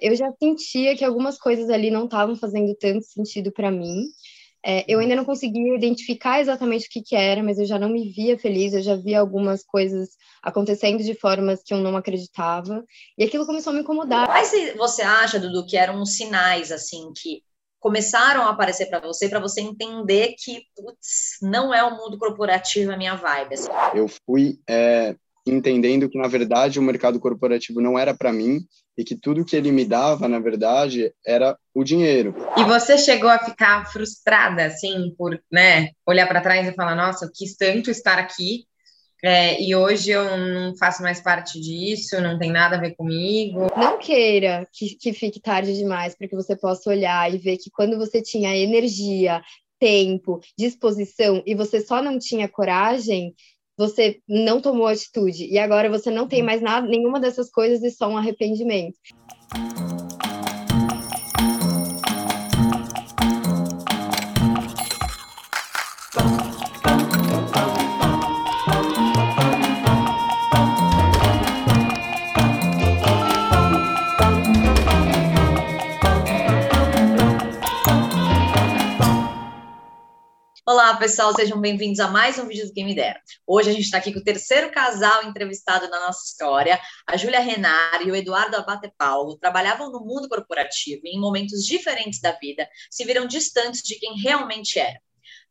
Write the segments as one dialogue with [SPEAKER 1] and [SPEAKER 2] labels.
[SPEAKER 1] Eu já sentia que algumas coisas ali não estavam fazendo tanto sentido para mim. É, eu ainda não conseguia identificar exatamente o que, que era, mas eu já não me via feliz, eu já via algumas coisas acontecendo de formas que eu não acreditava, e aquilo começou a me incomodar.
[SPEAKER 2] Mas você acha, Dudu, que eram sinais, assim, que começaram a aparecer para você, para você entender que, putz, não é o mundo corporativo a minha vibe? Assim.
[SPEAKER 3] Eu fui é, entendendo que, na verdade, o mercado corporativo não era para mim e que tudo que ele me dava, na verdade, era o dinheiro.
[SPEAKER 4] E você chegou a ficar frustrada, assim, por né, olhar para trás e falar: nossa, eu quis tanto estar aqui. É, e hoje eu não faço mais parte disso, não tem nada a ver comigo.
[SPEAKER 1] Não queira que, que fique tarde demais para que você possa olhar e ver que quando você tinha energia, tempo, disposição e você só não tinha coragem, você não tomou atitude e agora você não tem mais nada, nenhuma dessas coisas e só um arrependimento.
[SPEAKER 2] Olá, pessoal, sejam bem-vindos a mais um vídeo do Game Dera. Hoje a gente está aqui com o terceiro casal entrevistado na nossa história. A Júlia Renar e o Eduardo Abate Paulo trabalhavam no mundo corporativo e em momentos diferentes da vida se viram distantes de quem realmente eram.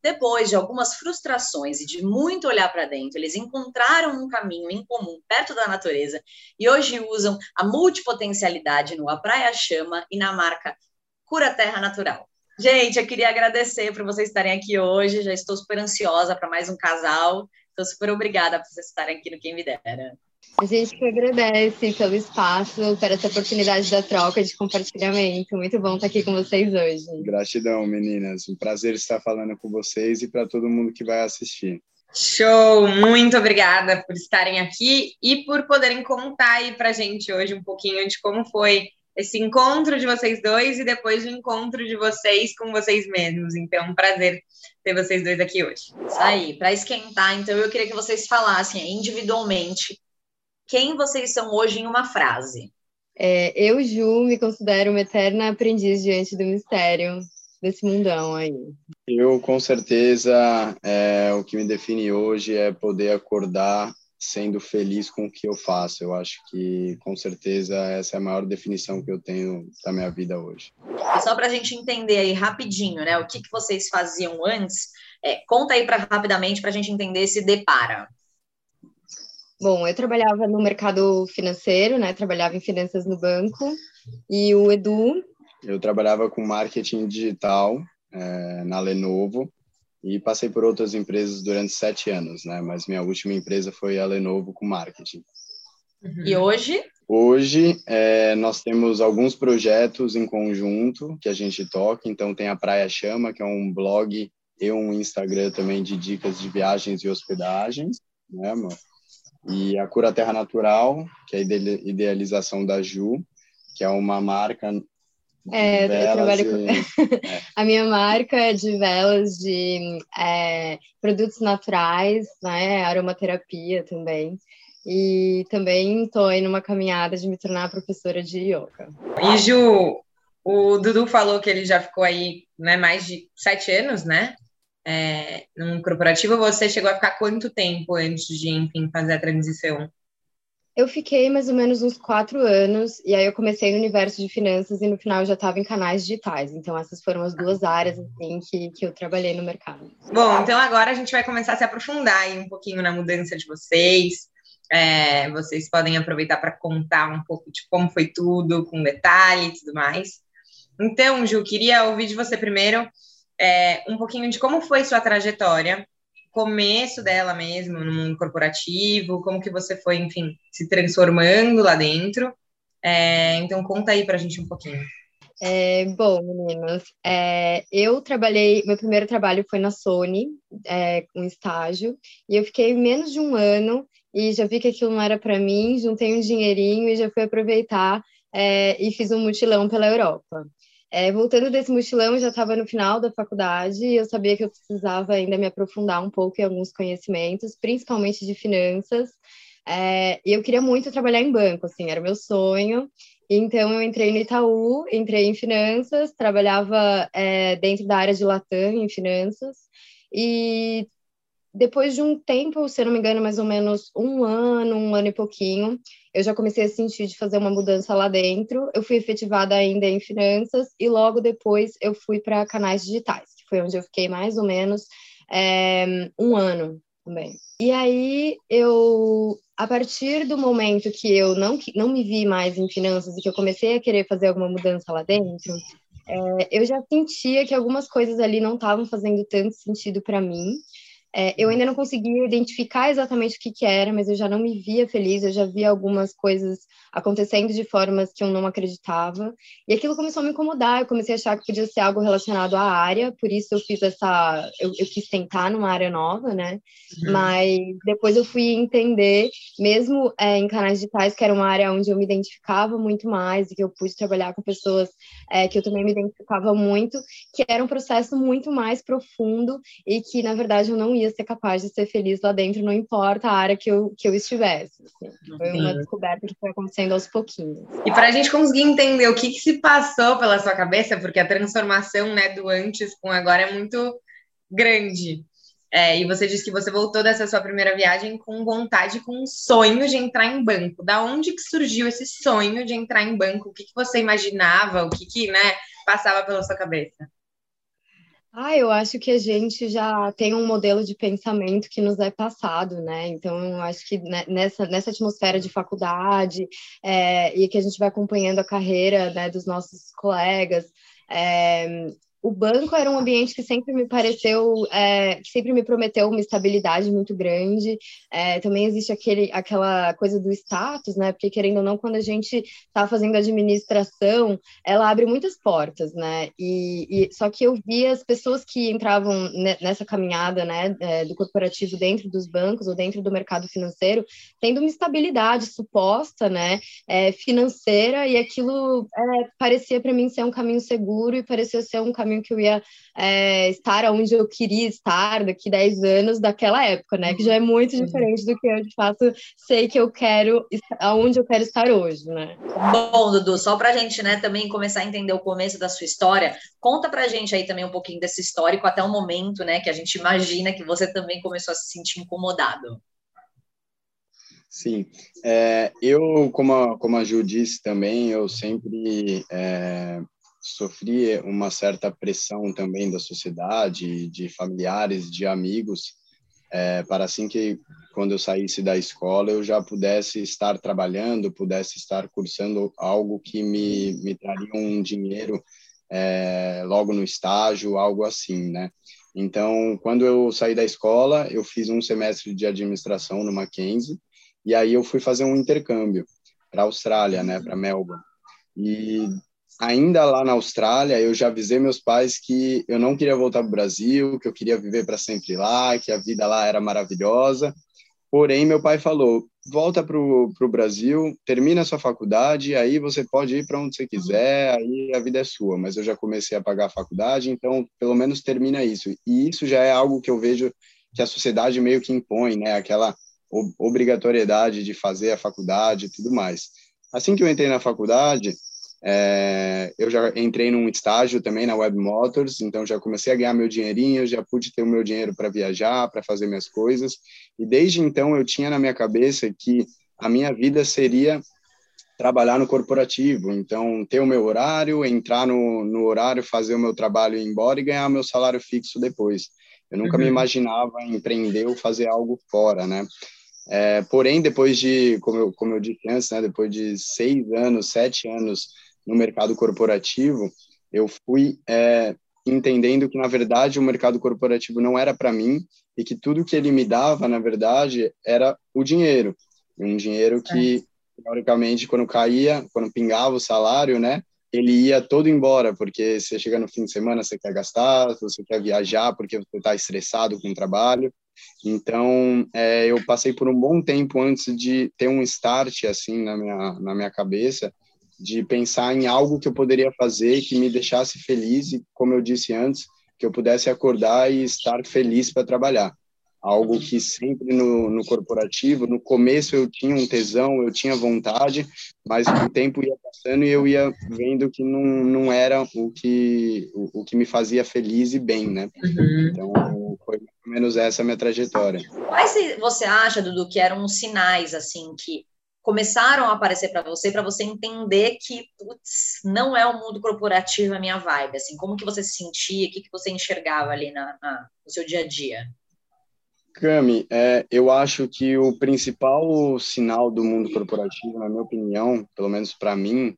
[SPEAKER 2] Depois de algumas frustrações e de muito olhar para dentro, eles encontraram um caminho em comum perto da natureza e hoje usam a multipotencialidade no A Praia Chama e na marca Cura Terra Natural. Gente, eu queria agradecer por vocês estarem aqui hoje. Já estou super ansiosa para mais um casal. Estou super obrigada por vocês estarem aqui no Quem Me Dera.
[SPEAKER 1] A gente que agradece pelo espaço, por essa oportunidade da troca, de compartilhamento. Muito bom estar aqui com vocês hoje.
[SPEAKER 3] Gratidão, meninas. Um prazer estar falando com vocês e para todo mundo que vai assistir.
[SPEAKER 4] Show! Muito obrigada por estarem aqui e por poderem contar aí para gente hoje um pouquinho de como foi esse encontro de vocês dois e depois o encontro de vocês com vocês mesmos. Então, um prazer ter vocês dois aqui hoje.
[SPEAKER 2] Isso aí, para esquentar, então eu queria que vocês falassem individualmente quem vocês são hoje em uma frase.
[SPEAKER 1] É, eu, Ju, me considero uma eterna aprendiz diante do mistério desse mundão aí.
[SPEAKER 3] Eu, com certeza, é, o que me define hoje é poder acordar sendo feliz com o que eu faço. Eu acho que, com certeza, essa é a maior definição que eu tenho da minha vida hoje.
[SPEAKER 2] E só para a gente entender aí rapidinho, né, o que, que vocês faziam antes, é, conta aí para rapidamente para a gente entender se depara.
[SPEAKER 1] Bom, eu trabalhava no mercado financeiro, né? Trabalhava em finanças no banco. E o Edu?
[SPEAKER 3] Eu trabalhava com marketing digital é, na Lenovo e passei por outras empresas durante sete anos, né? Mas minha última empresa foi a Lenovo com marketing.
[SPEAKER 2] E hoje?
[SPEAKER 3] Hoje é, nós temos alguns projetos em conjunto que a gente toca. Então tem a Praia Chama, que é um blog e um Instagram também de dicas de viagens e hospedagens, né, amor? E a Cura Terra Natural, que é a idealização da Ju, que é uma marca
[SPEAKER 1] é, eu trabalho com... É. a minha marca é de velas de é, produtos naturais, né? Aromaterapia também. E também estou aí numa caminhada de me tornar professora de yoga.
[SPEAKER 4] E Ju, o Dudu falou que ele já ficou aí né, mais de sete anos, né? É, num corporativo, você chegou a ficar quanto tempo antes de, enfim, fazer a transição?
[SPEAKER 1] Eu fiquei mais ou menos uns quatro anos, e aí eu comecei no universo de finanças e no final já estava em canais digitais. Então, essas foram as duas áreas assim, que, que eu trabalhei no mercado.
[SPEAKER 4] Bom, então agora a gente vai começar a se aprofundar aí um pouquinho na mudança de vocês. É, vocês podem aproveitar para contar um pouco de como foi tudo, com detalhe e tudo mais. Então, Ju, queria ouvir de você primeiro é, um pouquinho de como foi sua trajetória começo dela mesmo, no mundo corporativo, como que você foi, enfim, se transformando lá dentro. É, então, conta aí para a gente um pouquinho.
[SPEAKER 1] É, bom, meninas, é, eu trabalhei, meu primeiro trabalho foi na Sony, é, um estágio, e eu fiquei menos de um ano e já vi que aquilo não era para mim, juntei um dinheirinho e já fui aproveitar é, e fiz um mutilão pela Europa. É, voltando desse mochilão, eu já estava no final da faculdade e eu sabia que eu precisava ainda me aprofundar um pouco em alguns conhecimentos, principalmente de finanças. É, e eu queria muito trabalhar em banco, assim, era meu sonho. Então, eu entrei no Itaú, entrei em finanças, trabalhava é, dentro da área de Latam em finanças, e depois de um tempo, se eu não me engano, mais ou menos um ano, um ano e pouquinho, eu já comecei a sentir de fazer uma mudança lá dentro. Eu fui efetivada ainda em finanças e logo depois eu fui para canais digitais, que foi onde eu fiquei mais ou menos é, um ano também. E aí eu, a partir do momento que eu não, não me vi mais em finanças e que eu comecei a querer fazer alguma mudança lá dentro, é, eu já sentia que algumas coisas ali não estavam fazendo tanto sentido para mim. É, eu ainda não conseguia identificar exatamente o que, que era, mas eu já não me via feliz, eu já via algumas coisas acontecendo de formas que eu não acreditava. E aquilo começou a me incomodar, eu comecei a achar que podia ser algo relacionado à área, por isso eu fiz essa. Eu, eu quis tentar numa área nova, né? Uhum. Mas depois eu fui entender, mesmo é, em canais digitais, que era uma área onde eu me identificava muito mais e que eu pude trabalhar com pessoas é, que eu também me identificava muito, que era um processo muito mais profundo e que, na verdade, eu não ia ser capaz de ser feliz lá dentro, não importa a área que eu, que eu estivesse. Assim. Foi uma descoberta que foi acontecendo aos pouquinhos.
[SPEAKER 4] E para a gente conseguir entender o que, que, se passou pela sua cabeça, porque a transformação né, do antes com agora é muito grande. É, e você disse que você voltou dessa sua primeira viagem com vontade, com um sonho de entrar em banco. Da onde que surgiu esse sonho de entrar em banco? O que, que você imaginava? O que, que né, passava pela sua cabeça?
[SPEAKER 1] Ah, eu acho que a gente já tem um modelo de pensamento que nos é passado, né? Então, eu acho que nessa, nessa atmosfera de faculdade é, e que a gente vai acompanhando a carreira né, dos nossos colegas, é, o banco era um ambiente que sempre me pareceu, é, que sempre me prometeu uma estabilidade muito grande. É, também existe aquele, aquela coisa do status, né? Porque querendo ou não, quando a gente está fazendo administração, ela abre muitas portas, né? E, e, só que eu via as pessoas que entravam nessa caminhada, né, é, do corporativo dentro dos bancos ou dentro do mercado financeiro, tendo uma estabilidade suposta, né, é, financeira, e aquilo é, parecia para mim ser um caminho seguro e parecia ser um caminho que eu ia é, estar onde eu queria estar daqui 10 anos daquela época, né? Que já é muito diferente do que eu, de fato, sei que eu quero, aonde eu quero estar hoje, né?
[SPEAKER 2] Bom, Dudu, só para a gente, né, também começar a entender o começo da sua história, conta para a gente aí também um pouquinho desse histórico até o momento, né, que a gente imagina que você também começou a se sentir incomodado.
[SPEAKER 3] Sim, é, eu, como a, como a Ju disse também, eu sempre é, sofri uma certa pressão também da sociedade, de familiares, de amigos, é, para assim que quando eu saísse da escola eu já pudesse estar trabalhando, pudesse estar cursando algo que me, me traria um dinheiro é, logo no estágio, algo assim, né? Então, quando eu saí da escola, eu fiz um semestre de administração no Mackenzie e aí eu fui fazer um intercâmbio para a Austrália, né, para Melbourne. E ainda lá na Austrália, eu já avisei meus pais que eu não queria voltar para o Brasil, que eu queria viver para sempre lá, que a vida lá era maravilhosa. Porém, meu pai falou: volta para o Brasil, termina a sua faculdade, aí você pode ir para onde você quiser, aí a vida é sua. Mas eu já comecei a pagar a faculdade, então pelo menos termina isso. E isso já é algo que eu vejo que a sociedade meio que impõe, né? Aquela obrigatoriedade de fazer a faculdade e tudo mais. Assim que eu entrei na faculdade, é, eu já entrei num estágio também na Web Motors, então já comecei a ganhar meu dinheirinho, já pude ter o meu dinheiro para viajar, para fazer minhas coisas. E desde então eu tinha na minha cabeça que a minha vida seria trabalhar no corporativo, então ter o meu horário, entrar no, no horário, fazer o meu trabalho e ir embora e ganhar meu salário fixo depois. Eu nunca uhum. me imaginava empreender ou fazer algo fora, né? É, porém, depois de, como eu, como eu disse antes, né, depois de seis anos, sete anos no mercado corporativo, eu fui é, entendendo que, na verdade, o mercado corporativo não era para mim e que tudo que ele me dava, na verdade, era o dinheiro. Um dinheiro que, é. teoricamente, quando caía, quando pingava o salário, né, ele ia todo embora, porque você chega no fim de semana, você quer gastar, você quer viajar porque você está estressado com o trabalho. Então, é, eu passei por um bom tempo antes de ter um start, assim, na minha, na minha cabeça, de pensar em algo que eu poderia fazer que me deixasse feliz e, como eu disse antes, que eu pudesse acordar e estar feliz para trabalhar. algo que sempre no, no corporativo, no começo eu tinha um tesão, eu tinha vontade, mas o tempo ia passando e eu ia vendo que não, não era o que, o, o que me fazia feliz e bem, né? Uhum. Então, foi mais ou menos essa a minha trajetória.
[SPEAKER 2] Quais você acha, Dudu, que eram os sinais, assim, que começaram a aparecer para você, para você entender que, putz, não é o mundo corporativo a minha vibe, assim, como que você se sentia, o que, que você enxergava ali na, na no seu dia a dia?
[SPEAKER 3] Cami, é, eu acho que o principal sinal do mundo corporativo, na minha opinião, pelo menos para mim,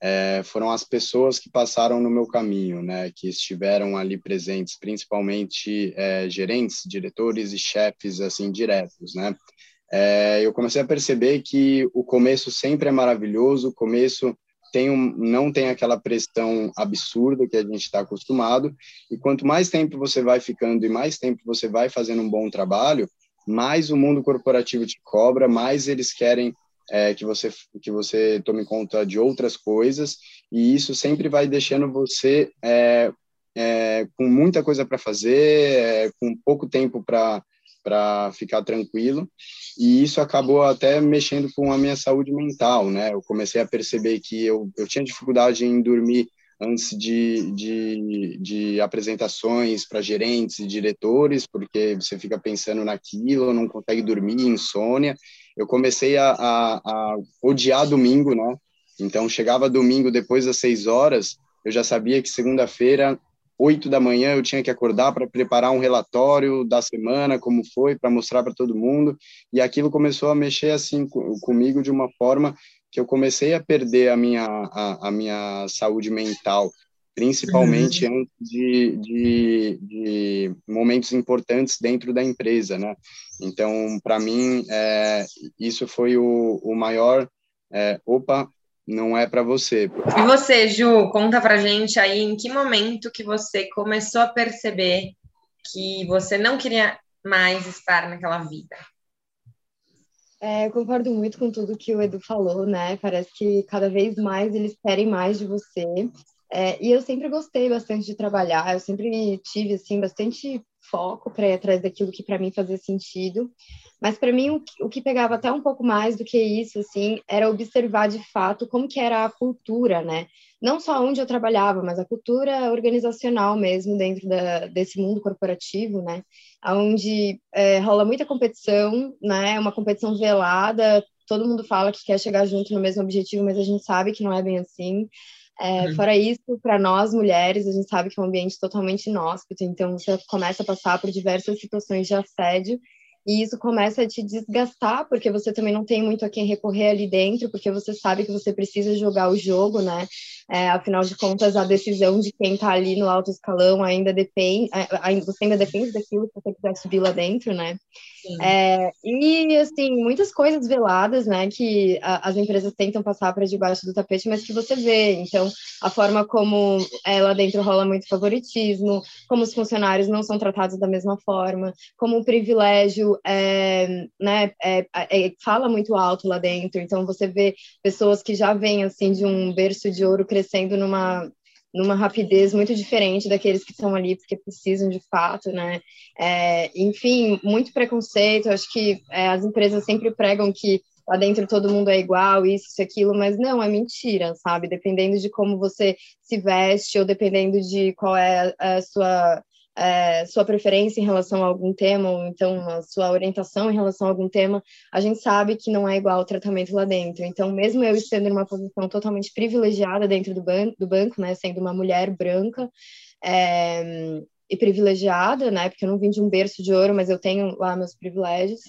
[SPEAKER 3] é, foram as pessoas que passaram no meu caminho, né, que estiveram ali presentes, principalmente é, gerentes, diretores e chefes assim diretos, né. É, eu comecei a perceber que o começo sempre é maravilhoso, o começo tem um, não tem aquela pressão absurda que a gente está acostumado, e quanto mais tempo você vai ficando e mais tempo você vai fazendo um bom trabalho, mais o mundo corporativo te cobra, mais eles querem é, que você que você tome conta de outras coisas, e isso sempre vai deixando você é, é, com muita coisa para fazer, é, com pouco tempo para para ficar tranquilo. E isso acabou até mexendo com a minha saúde mental, né? Eu comecei a perceber que eu, eu tinha dificuldade em dormir antes de, de, de apresentações para gerentes e diretores, porque você fica pensando naquilo, não consegue dormir, insônia. Eu comecei a, a, a odiar domingo, né? Então, chegava domingo depois das seis horas, eu já sabia que segunda-feira 8 da manhã eu tinha que acordar para preparar um relatório da semana, como foi, para mostrar para todo mundo. E aquilo começou a mexer assim comigo de uma forma que eu comecei a perder a minha, a, a minha saúde mental, principalmente uhum. antes de, de, de, momentos importantes dentro da empresa, né? Então, para mim, é, isso foi o, o maior. É, opa, não é para você.
[SPEAKER 4] E você, Ju, conta pra gente aí em que momento que você começou a perceber que você não queria mais estar naquela vida.
[SPEAKER 1] É, eu concordo muito com tudo que o Edu falou, né? Parece que cada vez mais eles querem mais de você. É, e eu sempre gostei bastante de trabalhar, eu sempre tive assim bastante foco para ir atrás daquilo que para mim fazia sentido. Mas para mim o, o, que pegava até um pouco mais do que isso, assim, era observar de fato como que era a cultura, né? Não só onde eu trabalhava, mas a cultura organizacional mesmo dentro da, desse mundo corporativo, né? Onde é, rola muita competição, né? Uma competição velada. Todo mundo fala que quer chegar junto no mesmo objetivo, mas a gente sabe que não é bem assim. É, uhum. Fora isso, para nós mulheres, a gente sabe que é um ambiente totalmente inóspito, então você começa a passar por diversas situações de assédio e isso começa a te desgastar, porque você também não tem muito a quem recorrer ali dentro, porque você sabe que você precisa jogar o jogo, né? É, afinal de contas, a decisão de quem está ali no alto escalão ainda depende, você ainda depende daquilo que você quiser subir lá dentro, né? É, e, assim, muitas coisas veladas, né, que a, as empresas tentam passar para debaixo do tapete, mas que você vê. Então, a forma como é, lá dentro rola muito favoritismo, como os funcionários não são tratados da mesma forma, como o privilégio é, né, é, é, fala muito alto lá dentro. Então, você vê pessoas que já vêm, assim, de um berço de ouro crescendo numa numa rapidez muito diferente daqueles que estão ali porque precisam de fato, né? É, enfim, muito preconceito. Acho que é, as empresas sempre pregam que lá dentro todo mundo é igual, isso, isso, aquilo, mas não, é mentira, sabe? Dependendo de como você se veste ou dependendo de qual é a sua é, sua preferência em relação a algum tema, ou então a sua orientação em relação a algum tema, a gente sabe que não é igual o tratamento lá dentro. Então, mesmo eu estando numa posição totalmente privilegiada dentro do, ban do banco, né, sendo uma mulher branca, é, e privilegiada, né, porque eu não vim de um berço de ouro, mas eu tenho lá meus privilégios,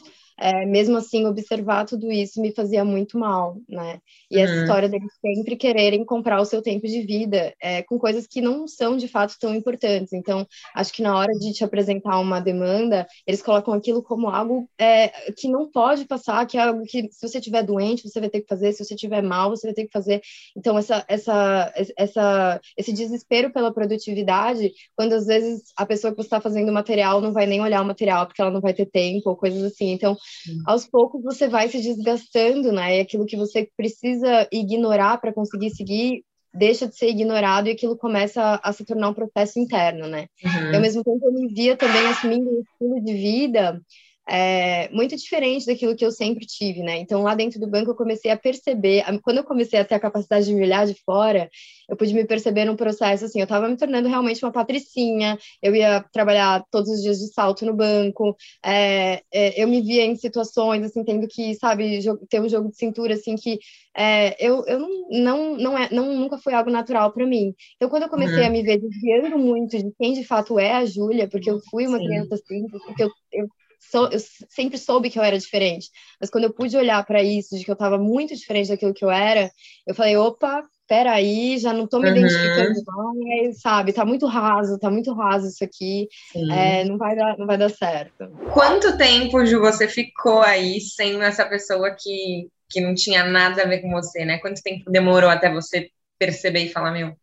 [SPEAKER 1] é, mesmo assim, observar tudo isso me fazia muito mal, né? E uhum. essa história deles sempre quererem comprar o seu tempo de vida é, com coisas que não são de fato tão importantes. Então, acho que na hora de te apresentar uma demanda, eles colocam aquilo como algo é, que não pode passar, que é algo que, se você estiver doente, você vai ter que fazer, se você estiver mal, você vai ter que fazer. Então, essa, essa, essa, esse desespero pela produtividade, quando às vezes a pessoa que você está fazendo o material não vai nem olhar o material porque ela não vai ter tempo, ou coisas assim. Então, aos poucos você vai se desgastando, né? E aquilo que você precisa ignorar para conseguir seguir deixa de ser ignorado e aquilo começa a, a se tornar um processo interno, né? Uhum. E ao mesmo tempo eu me via também assumindo um estilo de vida é, muito diferente daquilo que eu sempre tive, né? Então, lá dentro do banco, eu comecei a perceber, quando eu comecei a ter a capacidade de me olhar de fora, eu pude me perceber num processo assim, eu estava me tornando realmente uma patricinha, eu ia trabalhar todos os dias de salto no banco, é, é, eu me via em situações, assim, tendo que, sabe, ter um jogo de cintura, assim, que é, eu, eu não, não, não, é, não, nunca foi algo natural para mim. Então, quando eu comecei uhum. a me ver desviando muito de quem de fato é a Júlia, porque eu fui uma Sim. criança simples, porque eu, eu sou, eu sempre soube que eu era diferente, mas quando eu pude olhar para isso, de que eu estava muito diferente daquilo que eu era, eu falei, opa, peraí, já não estou me uhum. identificando mais, sabe? Tá muito raso, tá muito raso isso aqui, é, não, vai dar, não vai dar certo.
[SPEAKER 4] Quanto tempo, Ju, você ficou aí sendo essa pessoa que, que não tinha nada a ver com você, né? Quanto tempo demorou até você perceber e falar, meu,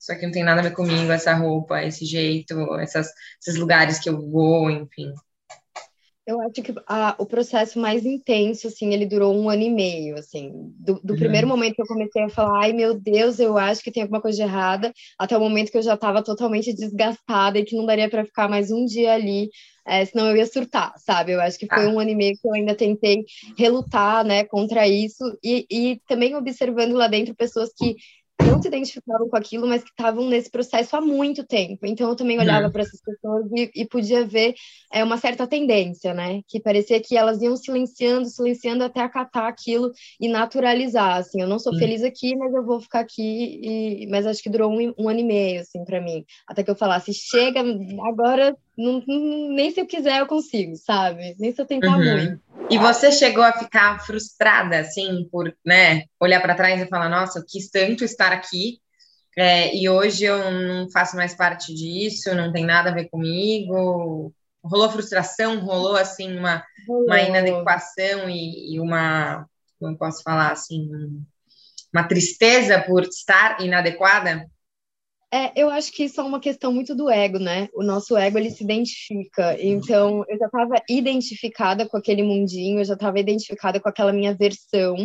[SPEAKER 4] isso aqui não tem nada a ver comigo, essa roupa, esse jeito, essas, esses lugares que eu vou, enfim.
[SPEAKER 1] Eu acho que a, o processo mais intenso, assim, ele durou um ano e meio, assim. Do, do uhum. primeiro momento que eu comecei a falar, ai, meu Deus, eu acho que tem alguma coisa de errada, até o momento que eu já estava totalmente desgastada e que não daria para ficar mais um dia ali, é, senão eu ia surtar, sabe? Eu acho que foi ah. um ano e meio que eu ainda tentei relutar, né, contra isso e, e também observando lá dentro pessoas que não se identificavam com aquilo, mas que estavam nesse processo há muito tempo. Então eu também olhava uhum. para essas pessoas e, e, podia ver é, uma certa tendência, né? Que parecia que elas iam silenciando, silenciando até acatar aquilo e naturalizar. Assim, eu não sou feliz aqui, mas eu vou ficar aqui. E... Mas acho que durou um, um ano e meio, assim, para mim, até que eu falasse chega, agora não, nem se eu quiser eu consigo, sabe? Nem se eu tentar uhum. muito.
[SPEAKER 4] E você chegou a ficar frustrada, assim, por, né, olhar para trás e falar, nossa, eu quis tanto estar aqui, é, e hoje eu não faço mais parte disso, não tem nada a ver comigo. Rolou frustração, rolou, assim, uma, rolou. uma inadequação e, e uma, como posso falar, assim, uma tristeza por estar inadequada?
[SPEAKER 1] É, eu acho que isso é uma questão muito do ego, né? O nosso ego, ele se identifica. Então, eu já estava identificada com aquele mundinho, eu já estava identificada com aquela minha versão,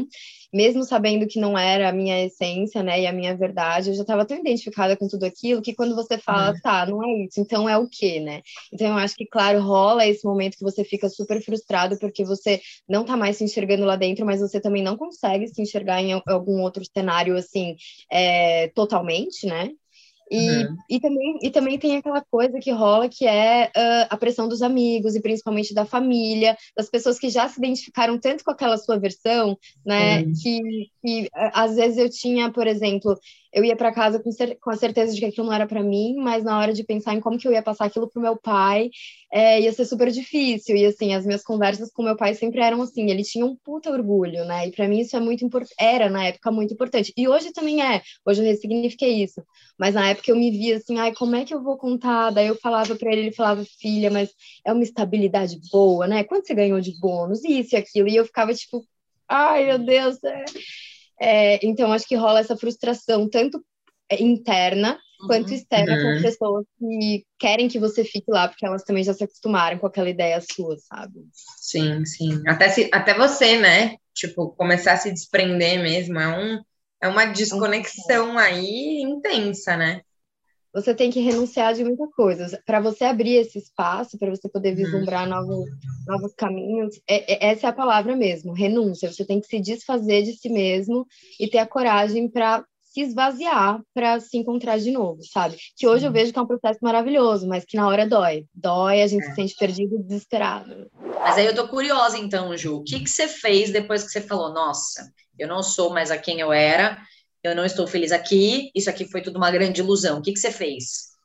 [SPEAKER 1] mesmo sabendo que não era a minha essência, né? E a minha verdade, eu já estava tão identificada com tudo aquilo que quando você fala, uhum. tá, não é isso, então é o quê, né? Então, eu acho que, claro, rola esse momento que você fica super frustrado porque você não tá mais se enxergando lá dentro, mas você também não consegue se enxergar em algum outro cenário, assim, é, totalmente, né? E, uhum. e, também, e também tem aquela coisa que rola que é uh, a pressão dos amigos e principalmente da família, das pessoas que já se identificaram tanto com aquela sua versão, né? Uhum. Que, que às vezes eu tinha, por exemplo, eu ia para casa com, com a certeza de que aquilo não era para mim, mas na hora de pensar em como que eu ia passar aquilo pro meu pai, é, ia ser super difícil. E assim, as minhas conversas com meu pai sempre eram assim, ele tinha um puta orgulho, né? E para mim isso é muito era na época muito importante. E hoje também é, hoje eu ressignifiquei isso. Mas na época eu me via assim, ai, como é que eu vou contar? Daí eu falava para ele, ele falava, filha, mas é uma estabilidade boa, né? Quanto você ganhou de bônus? Isso e aquilo. E eu ficava tipo, ai, meu Deus, é é, então, acho que rola essa frustração, tanto interna quanto uhum. externa, uhum. com pessoas que querem que você fique lá, porque elas também já se acostumaram com aquela ideia sua, sabe?
[SPEAKER 4] Sim, sim. Até, se, até você, né? Tipo, começar a se desprender mesmo. É, um, é uma desconexão aí intensa, né?
[SPEAKER 1] Você tem que renunciar de muita coisa. Para você abrir esse espaço, para você poder uhum. vislumbrar novos, novos caminhos, é, é, essa é a palavra mesmo, renúncia. Você tem que se desfazer de si mesmo e ter a coragem para se esvaziar para se encontrar de novo, sabe? Que hoje eu vejo que é um processo maravilhoso, mas que na hora dói. Dói, a gente é. se sente perdido, desesperado.
[SPEAKER 2] Mas aí eu tô curiosa então, Ju, o que que você fez depois que você falou, nossa, eu não sou mais a quem eu era, eu não estou feliz aqui, isso aqui foi tudo uma grande ilusão. O que, que você fez?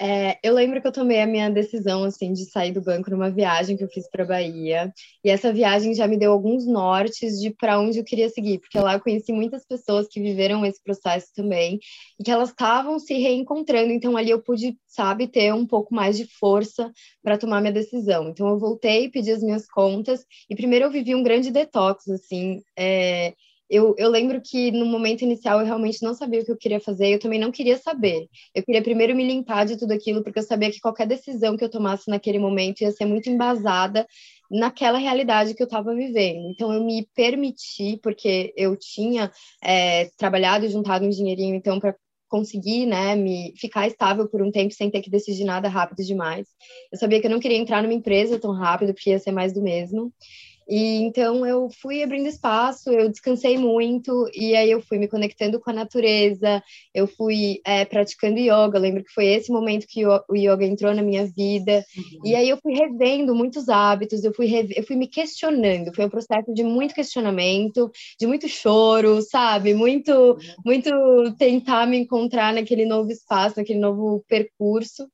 [SPEAKER 1] É, eu lembro que eu tomei a minha decisão assim de sair do banco numa viagem que eu fiz para Bahia e essa viagem já me deu alguns nortes de para onde eu queria seguir porque lá eu conheci muitas pessoas que viveram esse processo também e que elas estavam se reencontrando então ali eu pude sabe ter um pouco mais de força para tomar minha decisão então eu voltei pedi as minhas contas e primeiro eu vivi um grande detox assim é, eu, eu lembro que no momento inicial eu realmente não sabia o que eu queria fazer, eu também não queria saber. Eu queria primeiro me limpar de tudo aquilo, porque eu sabia que qualquer decisão que eu tomasse naquele momento ia ser muito embasada naquela realidade que eu estava vivendo. Então, eu me permiti, porque eu tinha é, trabalhado e juntado um dinheirinho, então, para conseguir, né, me ficar estável por um tempo sem ter que decidir nada rápido demais. Eu sabia que eu não queria entrar numa empresa tão rápido, porque ia ser mais do mesmo. E então eu fui abrindo espaço, eu descansei muito, e aí eu fui me conectando com a natureza, eu fui é, praticando yoga. lembro que foi esse momento que o yoga entrou na minha vida. Uhum. E aí eu fui revendo muitos hábitos, eu fui, eu fui me questionando. Foi um processo de muito questionamento, de muito choro, sabe? Muito, uhum. muito tentar me encontrar naquele novo espaço, naquele novo percurso.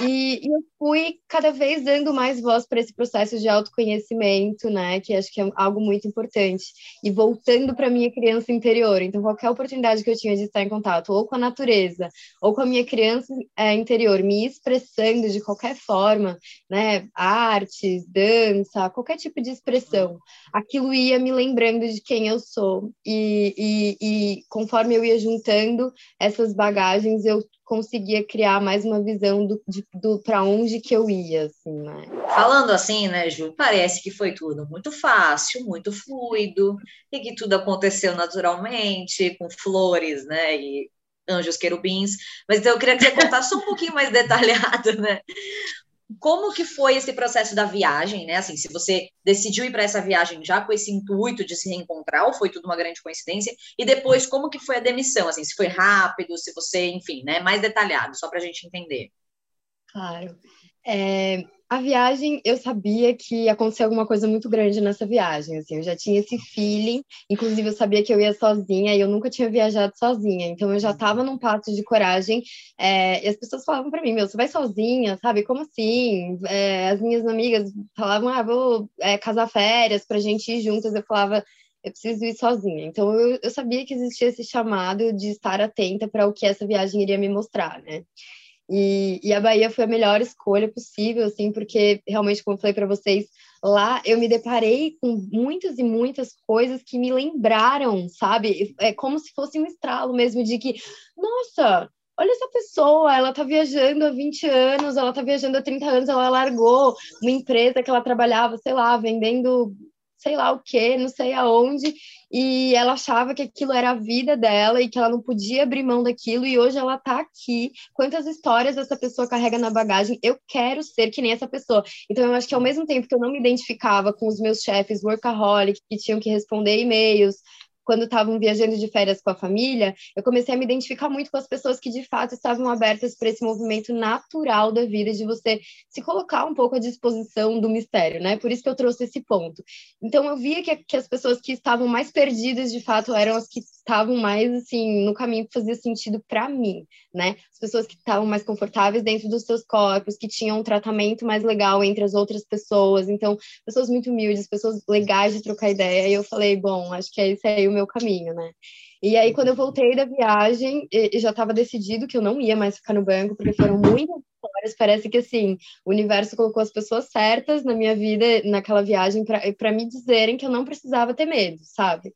[SPEAKER 1] E, e eu fui cada vez dando mais voz para esse processo de autoconhecimento, né? Né? Que acho que é algo muito importante. E voltando para minha criança interior. Então, qualquer oportunidade que eu tinha de estar em contato, ou com a natureza, ou com a minha criança é, interior, me expressando de qualquer forma, né? Artes, dança, qualquer tipo de expressão, aquilo ia me lembrando de quem eu sou. E, e, e conforme eu ia juntando essas bagagens, eu conseguia criar mais uma visão do, do para onde que eu ia, assim, né?
[SPEAKER 2] Falando assim, né, Ju, parece que foi tudo muito fácil, muito fluido, e que tudo aconteceu naturalmente, com flores, né, e anjos querubins, mas então eu queria que você contasse um pouquinho mais detalhado, né, como que foi esse processo da viagem, né? Assim, se você decidiu ir para essa viagem já com esse intuito de se reencontrar, ou foi tudo uma grande coincidência? E depois, como que foi a demissão? Assim, se foi rápido, se você, enfim, né? Mais detalhado, só para a gente entender.
[SPEAKER 1] Claro. É, a viagem, eu sabia que ia acontecer alguma coisa muito grande nessa viagem, assim, eu já tinha esse feeling, inclusive eu sabia que eu ia sozinha e eu nunca tinha viajado sozinha, então eu já estava num passo de coragem, é, e as pessoas falavam para mim, meu, você vai sozinha, sabe, como assim? É, as minhas amigas falavam, ah, vou é, casar férias pra gente ir juntas, eu falava, eu preciso ir sozinha, então eu, eu sabia que existia esse chamado de estar atenta para o que essa viagem iria me mostrar, né? E, e, a Bahia foi a melhor escolha possível, assim, porque realmente, como eu falei para vocês, lá eu me deparei com muitas e muitas coisas que me lembraram, sabe? É como se fosse um estralo mesmo de que, nossa, olha essa pessoa, ela tá viajando há 20 anos, ela tá viajando há 30 anos, ela largou uma empresa que ela trabalhava, sei lá, vendendo sei lá o que, não sei aonde, e ela achava que aquilo era a vida dela e que ela não podia abrir mão daquilo, e hoje ela tá aqui. Quantas histórias essa pessoa carrega na bagagem? Eu quero ser que nem essa pessoa. Então, eu acho que ao mesmo tempo que eu não me identificava com os meus chefes workaholic, que tinham que responder e-mails, quando estavam viajando de férias com a família, eu comecei a me identificar muito com as pessoas que de fato estavam abertas para esse movimento natural da vida, de você se colocar um pouco à disposição do mistério, né? Por isso que eu trouxe esse ponto. Então eu via que, que as pessoas que estavam mais perdidas de fato eram as que estavam mais assim no caminho que fazia sentido para mim, né? As pessoas que estavam mais confortáveis dentro dos seus corpos, que tinham um tratamento mais legal entre as outras pessoas, então pessoas muito humildes, pessoas legais de trocar ideia. E eu falei, bom, acho que é esse aí o meu caminho, né? E aí, quando eu voltei da viagem, eu já estava decidido que eu não ia mais ficar no banco, porque foram muitas histórias. Parece que, assim, o universo colocou as pessoas certas na minha vida, naquela viagem, para me dizerem que eu não precisava ter medo, sabe?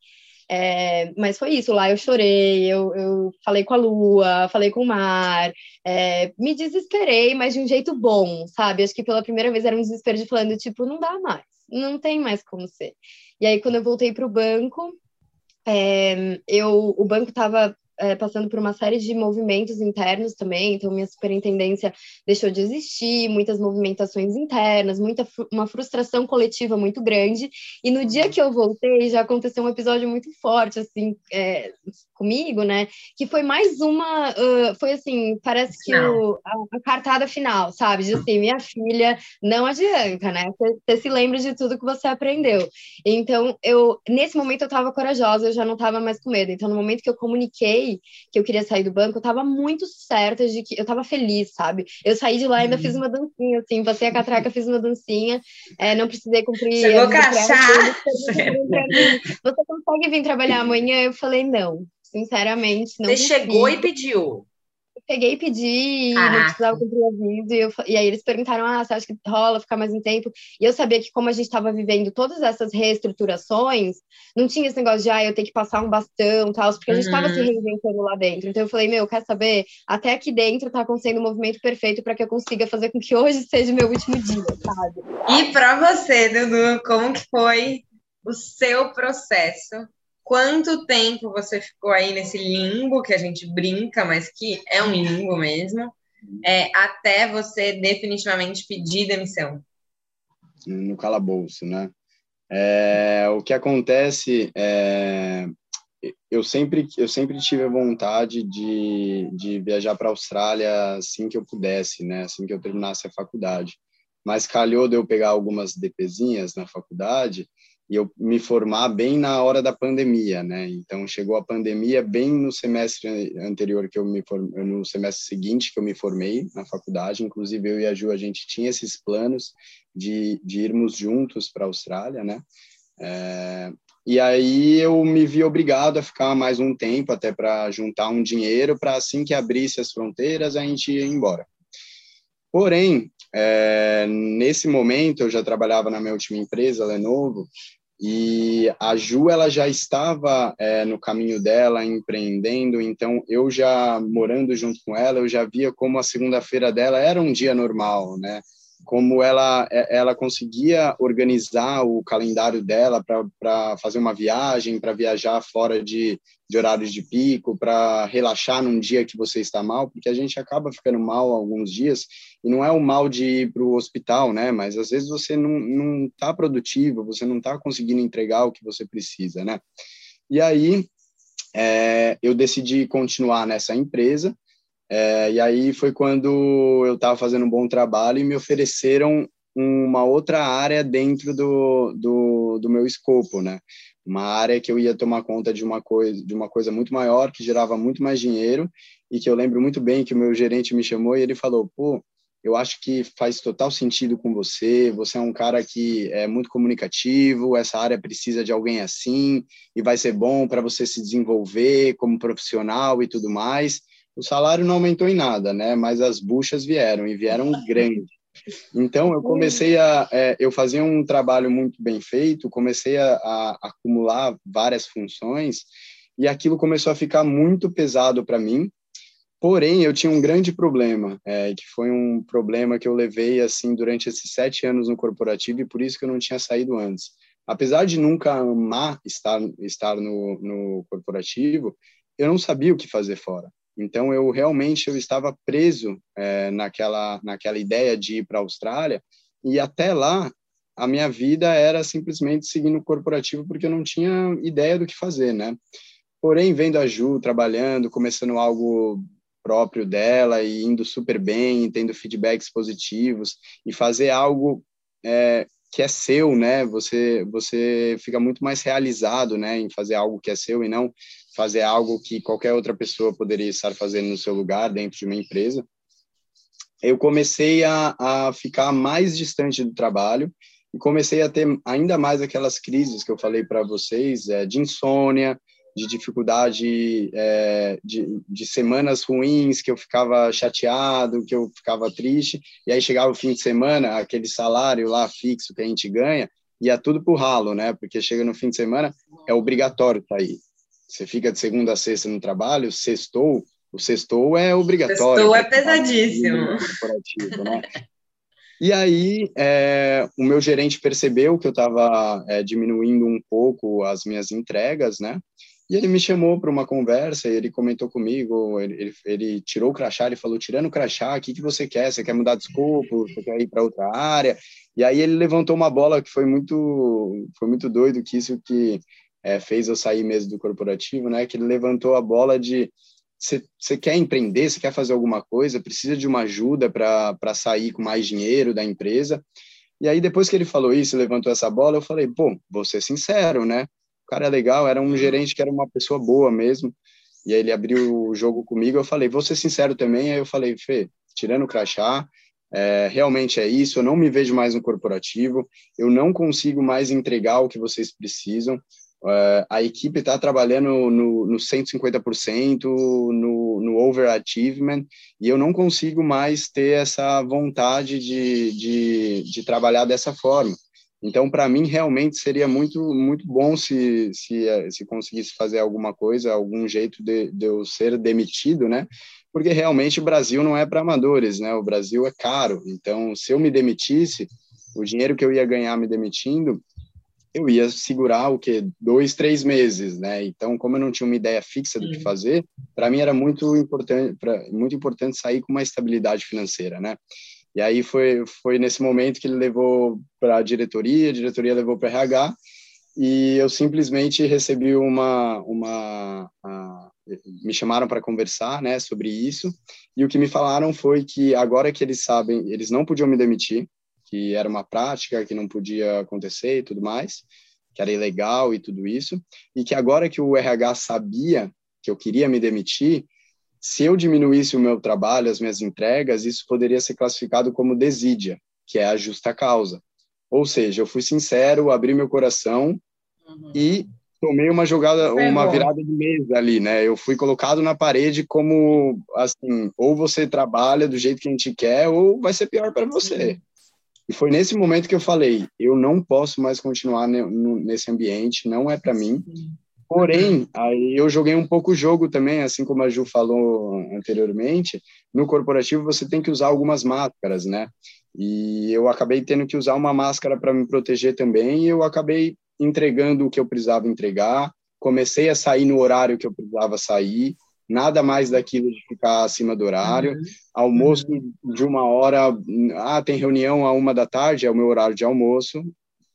[SPEAKER 1] É, mas foi isso, lá eu chorei, eu, eu falei com a lua, falei com o mar, é, me desesperei, mas de um jeito bom, sabe? Acho que pela primeira vez era um desespero de falando, tipo, não dá mais, não tem mais como ser. E aí, quando eu voltei para o banco, é, eu, o banco estava é, passando por uma série de movimentos internos também, então minha superintendência deixou de existir, muitas movimentações internas, muita uma frustração coletiva muito grande. E no dia que eu voltei, já aconteceu um episódio muito forte, assim, é, comigo, né? Que foi mais uma, uh, foi assim, parece que o, a, a, cartada final, sabe? De assim, minha filha, não adianta, né? Você se lembra de tudo que você aprendeu. Então, eu, nesse momento eu estava corajosa, eu já não estava mais com medo. Então, no momento que eu comuniquei que eu queria sair do banco, eu tava muito certa de que eu tava feliz, sabe? Eu saí de lá e ainda fiz uhum. uma dancinha, assim, passei a catraca, fiz uma dancinha, é, não precisei cumprir.
[SPEAKER 4] Chegou cachaça!
[SPEAKER 1] Você consegue vir trabalhar amanhã? Eu falei, não, sinceramente, não.
[SPEAKER 2] Você chegou e pediu.
[SPEAKER 1] Peguei e pedi, Caraca. não precisava cumprir aviso, e, eu, e aí eles perguntaram, ah, você acha que rola ficar mais um tempo? E eu sabia que como a gente estava vivendo todas essas reestruturações, não tinha esse negócio de, ah, eu tenho que passar um bastão, tal, porque a gente estava uhum. se reinventando lá dentro. Então eu falei, meu, quer saber? Até aqui dentro está acontecendo um movimento perfeito para que eu consiga fazer com que hoje seja meu último dia, sabe?
[SPEAKER 4] E para você, Dudu, como que foi o seu processo quanto tempo você ficou aí nesse limbo que a gente brinca, mas que é um limbo mesmo, é, até você definitivamente pedir demissão?
[SPEAKER 3] No calabouço, né? É, o que acontece é, eu sempre eu sempre tive a vontade de, de viajar para a Austrália assim que eu pudesse, né? Assim que eu terminasse a faculdade. Mas calhou de eu pegar algumas DPzinhas na faculdade e eu me formar bem na hora da pandemia, né? Então chegou a pandemia bem no semestre anterior que eu me formei, no semestre seguinte que eu me formei na faculdade, inclusive eu e a Ju a gente tinha esses planos de, de irmos juntos para a Austrália, né? É, e aí eu me vi obrigado a ficar mais um tempo até para juntar um dinheiro para assim que abrisse as fronteiras a gente ir embora. Porém, é, nesse momento eu já trabalhava na minha última empresa, Lenovo, e a Ju, ela já estava é, no caminho dela, empreendendo, então eu já morando junto com ela, eu já via como a segunda-feira dela era um dia normal, né? Como ela, é, ela conseguia organizar o calendário dela para fazer uma viagem, para viajar fora de, de horários de pico, para relaxar num dia que você está mal, porque a gente acaba ficando mal alguns dias, e não é o mal de ir para o hospital, né? Mas às vezes você não está produtivo, você não está conseguindo entregar o que você precisa, né? E aí é, eu decidi continuar nessa empresa, é, e aí foi quando eu estava fazendo um bom trabalho e me ofereceram uma outra área dentro do, do, do meu escopo, né? uma área que eu ia tomar conta de uma coisa de uma coisa muito maior que gerava muito mais dinheiro e que eu lembro muito bem que o meu gerente me chamou e ele falou pô eu acho que faz total sentido com você você é um cara que é muito comunicativo essa área precisa de alguém assim e vai ser bom para você se desenvolver como profissional e tudo mais o salário não aumentou em nada né mas as buchas vieram e vieram grandes então, eu comecei a. É, eu fazia um trabalho muito bem feito, comecei a, a, acumular várias funções, e aquilo começou a ficar muito pesado para mim. Porém, eu tinha um grande problema, é, que foi um problema que eu levei assim durante esses sete anos no corporativo, e por isso que eu não tinha saído antes. Apesar de nunca amar estar, estar no, no corporativo, eu não sabia o que fazer fora. Então eu realmente eu estava preso é, naquela naquela ideia de ir para a Austrália e até lá a minha vida era simplesmente seguindo o corporativo porque eu não tinha ideia do que fazer, né? Porém vendo a Ju trabalhando, começando algo próprio dela e indo super bem, tendo feedbacks positivos e fazer algo é, que é seu, né? Você você fica muito mais realizado, né, em fazer algo que é seu e não fazer algo que qualquer outra pessoa poderia estar fazendo no seu lugar dentro de uma empresa. Eu comecei a, a ficar mais distante do trabalho e comecei a ter ainda mais aquelas crises que eu falei para vocês, é, de insônia, de dificuldade, é, de, de semanas ruins, que eu ficava chateado, que eu ficava triste, e aí chegava o fim de semana, aquele salário lá fixo que a gente ganha, ia tudo pro ralo, né? Porque chega no fim de semana, é obrigatório sair. Você fica de segunda a sexta no trabalho, sextou, o sextou é obrigatório.
[SPEAKER 4] Sextou é pesadíssimo.
[SPEAKER 3] Né? E aí, é, o meu gerente percebeu que eu estava é, diminuindo um pouco as minhas entregas, né? E ele me chamou para uma conversa e ele comentou comigo, ele, ele, ele, tirou o crachá, ele falou, tirando o crachá, o que, que você quer? Você quer mudar de escopo? Você quer ir para outra área? E aí ele levantou uma bola que foi muito, foi muito doido, que isso que é, fez eu sair mesmo do corporativo, né? Que ele levantou a bola de você quer empreender, você quer fazer alguma coisa, precisa de uma ajuda para sair com mais dinheiro da empresa. E aí, depois que ele falou isso, levantou essa bola, eu falei, pô, vou ser sincero, né? O cara é legal, era um gerente que era uma pessoa boa mesmo. E aí ele abriu o jogo comigo, eu falei, vou ser sincero também. Aí eu falei, Fê, tirando o crachá, é, realmente é isso, eu não me vejo mais no corporativo, eu não consigo mais entregar o que vocês precisam, uh, a equipe está trabalhando no, no 150%, no, no overachievement, e eu não consigo mais ter essa vontade de, de, de trabalhar dessa forma. Então, para mim, realmente seria muito, muito bom se, se, se conseguisse fazer alguma coisa, algum jeito de, de eu ser demitido, né? Porque realmente o Brasil não é para amadores, né? O Brasil é caro. Então, se eu me demitisse, o dinheiro que eu ia ganhar me demitindo, eu ia segurar o que dois, três meses, né? Então, como eu não tinha uma ideia fixa do que fazer, para mim era muito importante, pra, muito importante sair com uma estabilidade financeira, né? E aí foi, foi nesse momento que ele levou para a diretoria, a diretoria levou para RH, e eu simplesmente recebi uma, uma me chamaram para conversar, né, sobre isso, e o que me falaram foi que agora que eles sabem, eles não podiam me demitir, que era uma prática que não podia acontecer e tudo mais, que era ilegal e tudo isso, e que agora que o RH sabia que eu queria me demitir, se eu diminuísse o meu trabalho, as minhas entregas, isso poderia ser classificado como desídia, que é a justa causa. Ou seja, eu fui sincero, abri meu coração uhum. e tomei uma jogada, uma virada de mesa ali, né? Eu fui colocado na parede como assim, ou você trabalha do jeito que a gente quer, ou vai ser pior para você. E foi nesse momento que eu falei, eu não posso mais continuar nesse ambiente, não é para mim. Porém, aí eu joguei um pouco o jogo também, assim como a Ju falou anteriormente, no corporativo você tem que usar algumas máscaras, né? E eu acabei tendo que usar uma máscara para me proteger também, e eu acabei entregando o que eu precisava entregar, comecei a sair no horário que eu precisava sair, nada mais daquilo de ficar acima do horário. Uhum. Almoço de uma hora, ah, tem reunião a uma da tarde, é o meu horário de almoço,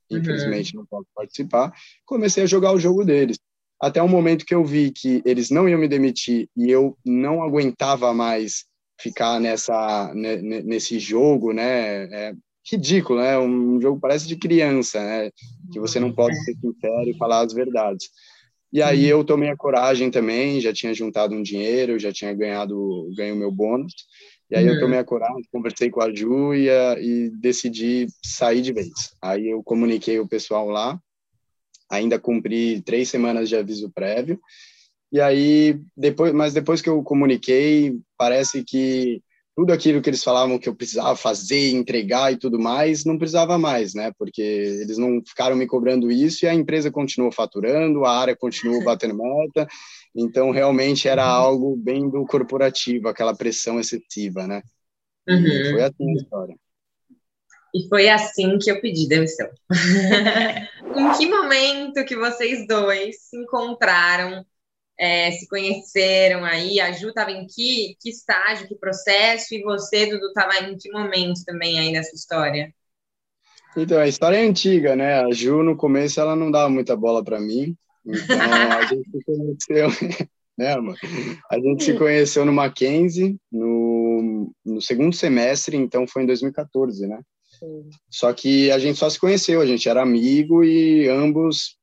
[SPEAKER 3] infelizmente uhum. não posso participar. Comecei a jogar o jogo deles até o momento que eu vi que eles não iam me demitir e eu não aguentava mais ficar nessa nesse jogo, né? É ridículo, né? Um jogo parece de criança, né? Que você não pode ser sincero e falar as verdades. E aí eu tomei a coragem também, já tinha juntado um dinheiro, já tinha ganhado ganho meu bônus. E aí eu tomei a coragem, conversei com a Ju e, e decidi sair de vez. Aí eu comuniquei o pessoal lá ainda cumpri três semanas de aviso prévio. E aí, depois, mas depois que eu comuniquei, parece que tudo aquilo que eles falavam que eu precisava fazer, entregar e tudo mais, não precisava mais, né? Porque eles não ficaram me cobrando isso e a empresa continuou faturando, a área continuou batendo meta. Então, realmente era algo bem do corporativo, aquela pressão excessiva, né? Uhum. Foi assim a história.
[SPEAKER 4] E foi assim que eu pedi demissão. em que momento que vocês dois se encontraram, é, se conheceram aí? A Ju estava em que, que estágio, que processo? E você, Dudu, estava em que momento também aí nessa história?
[SPEAKER 3] Então, a história é antiga, né? A Ju, no começo, ela não dava muita bola para mim. Então, a gente se conheceu... né, mano? A gente se conheceu no Mackenzie, no, no segundo semestre, então foi em 2014, né? Só que a gente só se conheceu, a gente era amigo e ambos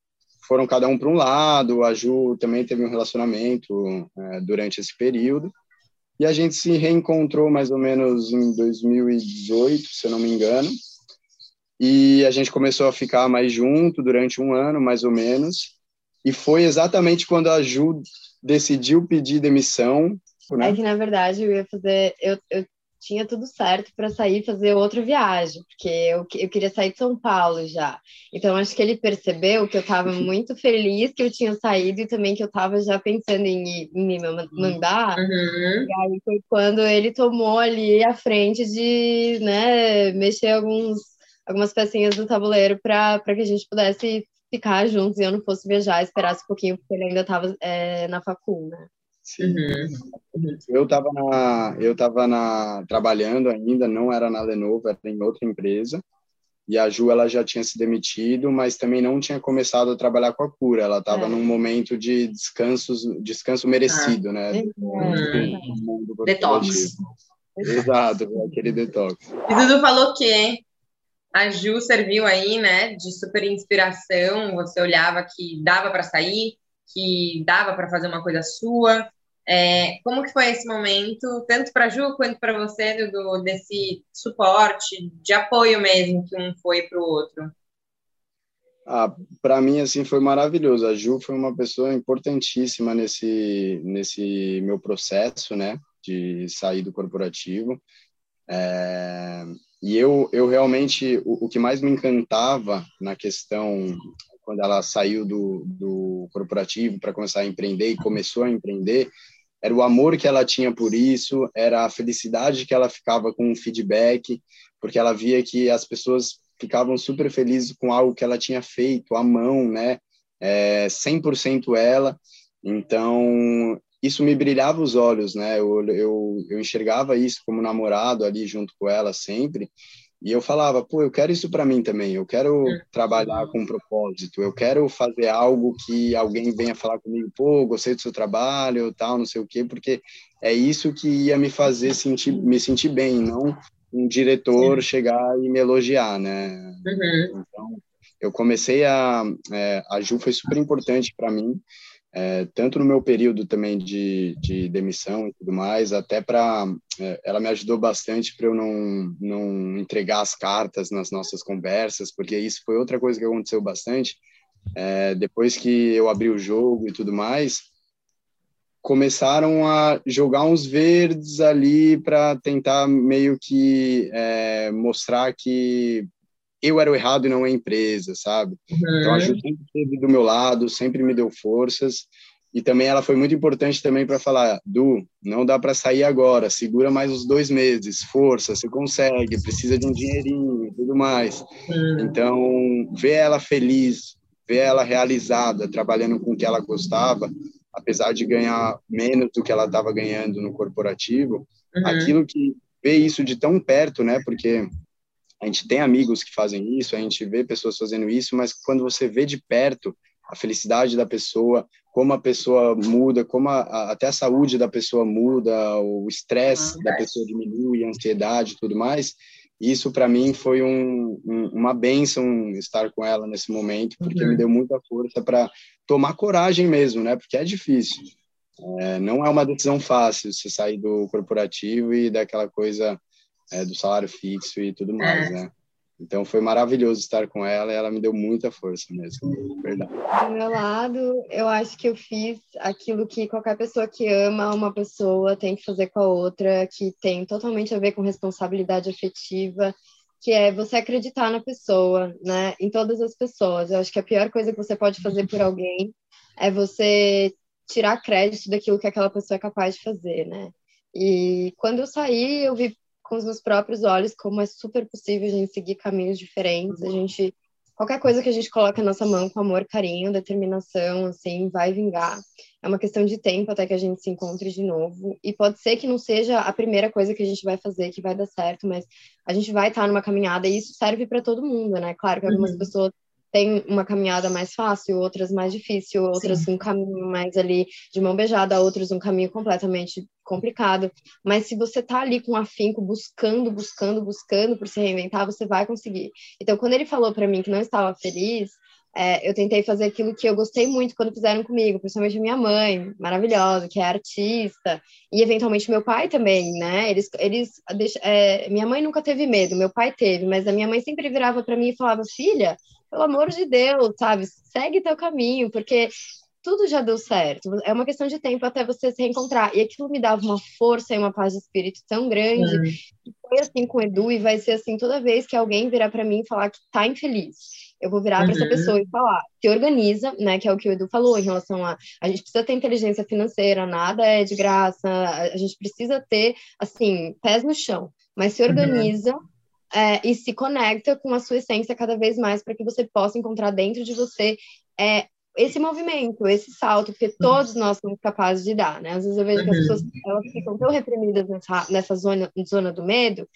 [SPEAKER 3] foram cada um para um lado. A Ju também teve um relacionamento é, durante esse período. E a gente se reencontrou mais ou menos em 2018, se eu não me engano. E a gente começou a ficar mais junto durante um ano, mais ou menos. E foi exatamente quando a Ju decidiu pedir demissão.
[SPEAKER 1] Né? É que, na verdade, eu ia fazer. Eu, eu tinha tudo certo para sair fazer outra viagem, porque eu, eu queria sair de São Paulo já. Então, acho que ele percebeu que eu estava muito feliz que eu tinha saído e também que eu estava já pensando em, em me mandar. Uhum. E aí foi quando ele tomou ali a frente de né, mexer alguns, algumas pecinhas do tabuleiro para que a gente pudesse ficar juntos e eu não fosse viajar, esperasse um pouquinho, porque ele ainda estava é, na facul, né?
[SPEAKER 3] Sim. Uhum. Eu estava na, eu tava na trabalhando ainda, não era na Lenovo, era em outra empresa. E a Ju ela já tinha se demitido, mas também não tinha começado a trabalhar com a cura. Ela estava é. num momento de descansos, descanso merecido, ah. né?
[SPEAKER 2] Uhum. Detox.
[SPEAKER 3] Exato, aquele detox.
[SPEAKER 4] E Dudu falou que a Ju serviu aí, né, de super inspiração. Você olhava que dava para sair, que dava para fazer uma coisa sua. É, como que foi esse momento, tanto para a Ju quanto para você, do, desse suporte, de apoio mesmo que um foi para o outro?
[SPEAKER 3] Ah, para mim assim foi maravilhoso. A Ju foi uma pessoa importantíssima nesse nesse meu processo, né, de sair do corporativo. É, e eu eu realmente o, o, que mais me encantava na questão quando ela saiu do, do corporativo para começar a empreender e começou a empreender era o amor que ela tinha por isso, era a felicidade que ela ficava com o feedback, porque ela via que as pessoas ficavam super felizes com algo que ela tinha feito à mão, né? É, 100% ela. Então, isso me brilhava os olhos, né? Eu, eu, eu enxergava isso como namorado ali junto com ela sempre. E eu falava, pô, eu quero isso para mim também. Eu quero trabalhar com um propósito. Eu quero fazer algo que alguém venha falar comigo, pô, gostei do seu trabalho, tal, não sei o quê, porque é isso que ia me fazer sentir, me sentir bem, não um diretor Sim. chegar e me elogiar, né? Uhum. Então, eu comecei a é, a Ju foi super importante para mim é, tanto no meu período também de, de demissão e tudo mais, até para é, ela me ajudou bastante para eu não não entregar as cartas nas nossas conversas, porque isso foi outra coisa que aconteceu bastante. É, depois que eu abri o jogo e tudo mais, começaram a jogar uns verdes ali para tentar meio que é, mostrar que eu era o errado e não a empresa, sabe? Uhum. Então a Ju sempre esteve do meu lado, sempre me deu forças. E também ela foi muito importante também para falar, Du, não dá para sair agora, segura mais uns dois meses, força, você consegue, precisa de um dinheirinho e tudo mais. Uhum. Então, ver ela feliz, ver ela realizada, trabalhando com o que ela gostava, apesar de ganhar menos do que ela estava ganhando no corporativo, uhum. aquilo que ver isso de tão perto, né? Porque a gente tem amigos que fazem isso, a gente vê pessoas fazendo isso, mas quando você vê de perto a felicidade da pessoa, como a pessoa muda, como a, a, até a saúde da pessoa muda, o estresse uhum. da pessoa diminui, a ansiedade e tudo mais, isso para mim foi um, um, uma benção estar com ela nesse momento, porque uhum. me deu muita força para tomar coragem mesmo, né? Porque é difícil. É, não é uma decisão fácil você sair do corporativo e daquela coisa é, do salário fixo e tudo mais, é. né? Então foi maravilhoso estar com ela e ela me deu muita força mesmo, verdade.
[SPEAKER 1] Do meu lado, eu acho que eu fiz aquilo que qualquer pessoa que ama uma pessoa tem que fazer com a outra, que tem totalmente a ver com responsabilidade afetiva, que é você acreditar na pessoa, né? Em todas as pessoas. Eu acho que a pior coisa que você pode fazer por alguém é você tirar crédito daquilo que aquela pessoa é capaz de fazer, né? E quando eu saí, eu vi com os meus próprios olhos como é super possível a gente seguir caminhos diferentes, a gente qualquer coisa que a gente coloca na nossa mão com amor, carinho, determinação, assim, vai vingar. É uma questão de tempo até que a gente se encontre de novo. E pode ser que não seja a primeira coisa que a gente vai fazer que vai dar certo, mas a gente vai estar numa caminhada e isso serve para todo mundo, né? Claro que algumas uhum. pessoas tem uma caminhada mais fácil, outras mais difícil, outras Sim. um caminho mais ali de mão beijada, outros um caminho completamente complicado. Mas se você tá ali com afinco, buscando, buscando, buscando por se reinventar, você vai conseguir. Então, quando ele falou para mim que não estava feliz, é, eu tentei fazer aquilo que eu gostei muito quando fizeram comigo, principalmente minha mãe, maravilhosa, que é artista, e eventualmente meu pai também, né? Eles, eles é, minha mãe nunca teve medo, meu pai teve, mas a minha mãe sempre virava para mim e falava: Filha, pelo amor de Deus, sabe? Segue teu caminho, porque tudo já deu certo. É uma questão de tempo até você se reencontrar. E aquilo me dava uma força e uma paz de espírito tão grande. Uhum. foi assim com o Edu e vai ser assim toda vez que alguém virar para mim e falar que tá infeliz. Eu vou virar uhum. para essa pessoa e falar, se organiza, né? Que é o que o Edu falou em relação a a gente precisa ter inteligência financeira, nada é de graça, a gente precisa ter assim, pés no chão, mas se uhum. organiza. Uhum é, e se conecta com a sua essência cada vez mais para que você possa encontrar dentro de você é, esse movimento, esse salto, porque todos nós somos capazes de dar, né? Às vezes eu vejo que as pessoas elas ficam tão reprimidas nessa, nessa zona, zona do medo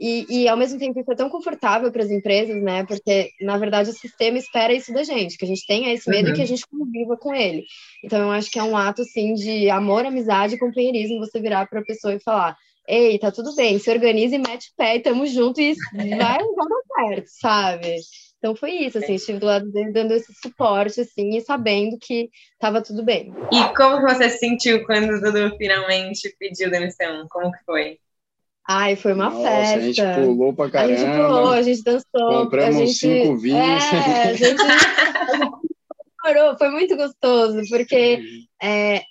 [SPEAKER 1] e, e, ao mesmo tempo isso é tão confortável para as empresas, né? Porque, na verdade, o sistema espera isso da gente, que a gente tenha esse medo uhum. e que a gente conviva com ele. Então, eu acho que é um ato, assim, de amor, amizade e companheirismo você virar para a pessoa e falar ei, tá tudo bem, se organiza e mete o pé e tamo junto e vai, vai dar certo, sabe? Então foi isso, assim, estive do lado dele dando esse suporte, assim, e sabendo que tava tudo bem.
[SPEAKER 4] E como você se sentiu quando o Dudu finalmente pediu demissão? Como que foi?
[SPEAKER 1] Ai, foi uma
[SPEAKER 3] Nossa,
[SPEAKER 1] festa.
[SPEAKER 3] a gente pulou pra caramba.
[SPEAKER 1] A gente pulou, a gente dançou.
[SPEAKER 3] Compramos
[SPEAKER 1] a gente,
[SPEAKER 3] cinco vinhos.
[SPEAKER 1] É, a gente, foi muito gostoso, porque é,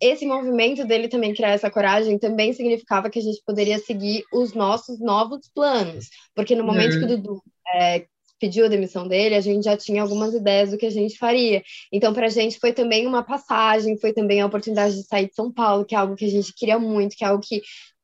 [SPEAKER 1] esse movimento dele também criar essa coragem também significava que a gente poderia seguir os nossos novos planos. Porque no momento uhum. que o Dudu é, pediu a demissão dele, a gente já tinha algumas ideias do que a gente faria. Então, para a gente foi também uma passagem, foi também a oportunidade de sair de São Paulo, que é algo que a gente queria muito, que é algo que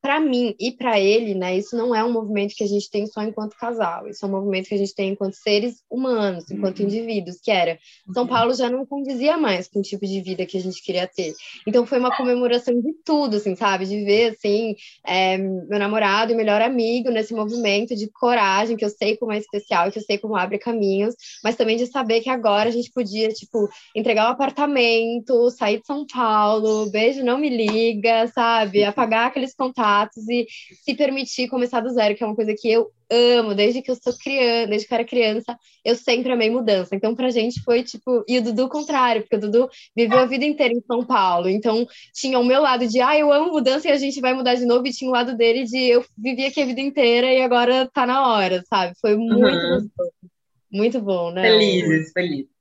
[SPEAKER 1] para mim e para ele, né, isso não é um movimento que a gente tem só enquanto casal, isso é um movimento que a gente tem enquanto seres humanos, enquanto uhum. indivíduos, que era São uhum. Paulo já não condizia mais com o tipo de vida que a gente queria ter. Então foi uma comemoração de tudo, assim, sabe, de ver assim é, meu namorado e melhor amigo nesse movimento de coragem que eu sei como é especial, que eu sei como abre caminhos, mas também de saber que agora a gente podia tipo entregar o um apartamento, sair de São Paulo, beijo, não me liga, sabe, apagar aqueles contatos contatos e se permitir começar do zero, que é uma coisa que eu amo, desde que eu sou criança, desde que eu era criança, eu sempre amei mudança. Então, pra gente foi tipo, e o Dudu o contrário, porque o Dudu viveu a vida inteira em São Paulo. Então, tinha o meu lado de, ah, eu amo mudança e a gente vai mudar de novo, e tinha o lado dele de eu vivi aqui a vida inteira e agora tá na hora, sabe? Foi muito uhum. gostoso. Muito bom, né?
[SPEAKER 4] Felizes, felizes.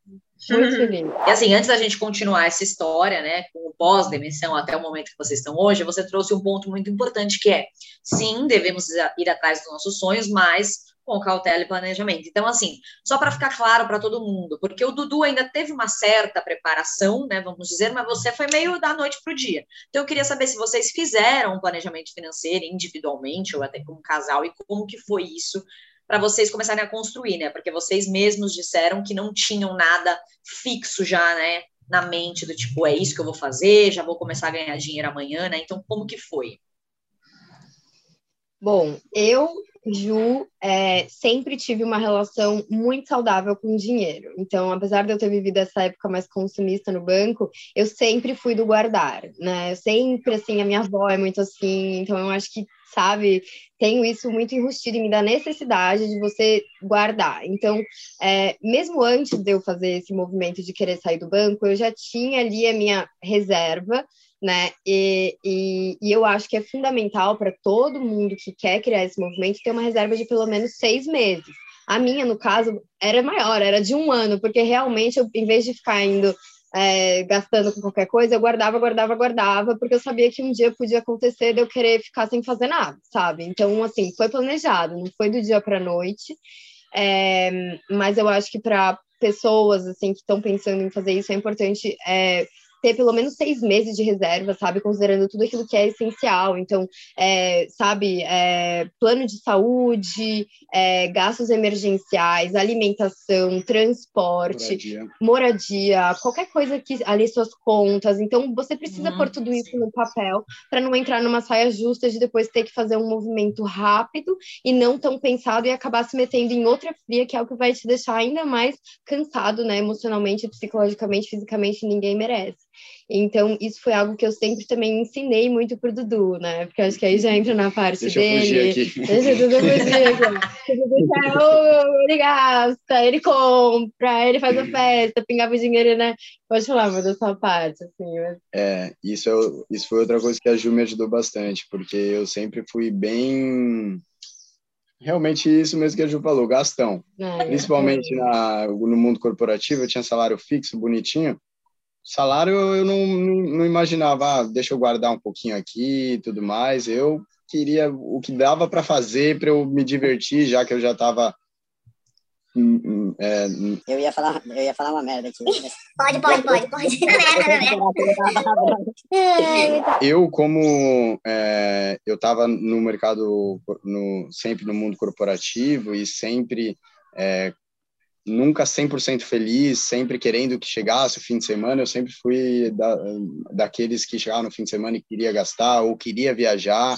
[SPEAKER 1] Muito feliz.
[SPEAKER 2] E assim, antes da gente continuar essa história, né, com o pós-demissão até o momento que vocês estão hoje, você trouxe um ponto muito importante que é, sim, devemos ir atrás dos nossos sonhos, mas com cautela e planejamento. Então, assim, só para ficar claro para todo mundo, porque o Dudu ainda teve uma certa preparação, né, vamos dizer, mas você foi meio da noite para o dia. Então, eu queria saber se vocês fizeram um planejamento financeiro individualmente ou até como casal e como que foi isso para vocês começarem a construir, né? Porque vocês mesmos disseram que não tinham nada fixo já, né? Na mente do tipo, é isso que eu vou fazer, já vou começar a ganhar dinheiro amanhã, né? Então, como que foi?
[SPEAKER 1] Bom, eu, Ju, é, sempre tive uma relação muito saudável com o dinheiro. Então, apesar de eu ter vivido essa época mais consumista no banco, eu sempre fui do guardar, né? Eu sempre, assim, a minha avó é muito assim, então eu acho que sabe? Tenho isso muito enrustido em mim da necessidade de você guardar. Então, é, mesmo antes de eu fazer esse movimento de querer sair do banco, eu já tinha ali a minha reserva, né? E, e, e eu acho que é fundamental para todo mundo que quer criar esse movimento ter uma reserva de pelo menos seis meses. A minha, no caso, era maior, era de um ano, porque realmente, eu, em vez de ficar indo é, gastando com qualquer coisa, eu guardava, guardava, guardava, porque eu sabia que um dia podia acontecer de eu querer ficar sem fazer nada, sabe? Então, assim, foi planejado, não foi do dia para noite, é, mas eu acho que para pessoas assim que estão pensando em fazer isso é importante é, ter pelo menos seis meses de reserva, sabe? Considerando tudo aquilo que é essencial. Então, é, sabe, é, plano de saúde, é, gastos emergenciais, alimentação, transporte, moradia. moradia. qualquer coisa que ali suas contas. Então, você precisa Nossa. pôr tudo isso no papel para não entrar numa saia justa de depois ter que fazer um movimento rápido e não tão pensado e acabar se metendo em outra fria, que é o que vai te deixar ainda mais cansado, né? Emocionalmente, psicologicamente, fisicamente, ninguém merece. Então, isso foi algo que eu sempre também ensinei muito pro Dudu, né? Porque acho que aí já entra na parte
[SPEAKER 3] Deixa
[SPEAKER 1] dele.
[SPEAKER 3] Eu fugir aqui.
[SPEAKER 1] Deixa o Dudu fugir aqui. ele gasta, ele compra, ele faz a festa, pingava o dinheiro, né? Pode falar, mas da sua parte, assim. Mas...
[SPEAKER 3] É, isso, é, isso foi outra coisa que a Ju me ajudou bastante, porque eu sempre fui bem realmente isso mesmo que a Ju falou, gastão. É, Principalmente é. Na, no mundo corporativo, eu tinha salário fixo, bonitinho, salário eu não, não, imaginava, ah, deixa eu guardar um pouquinho aqui e tudo mais. Eu queria o que dava para fazer para eu me divertir, já que eu já estava
[SPEAKER 5] hum, hum, é, hum. eu ia falar, eu ia falar uma merda aqui.
[SPEAKER 6] Pode, pode, pode, pode.
[SPEAKER 3] eu como é, eu estava no mercado, no, sempre no mundo corporativo e sempre é, nunca 100% feliz, sempre querendo que chegasse o fim de semana. Eu sempre fui da, daqueles que chegavam no fim de semana e queria gastar ou queria viajar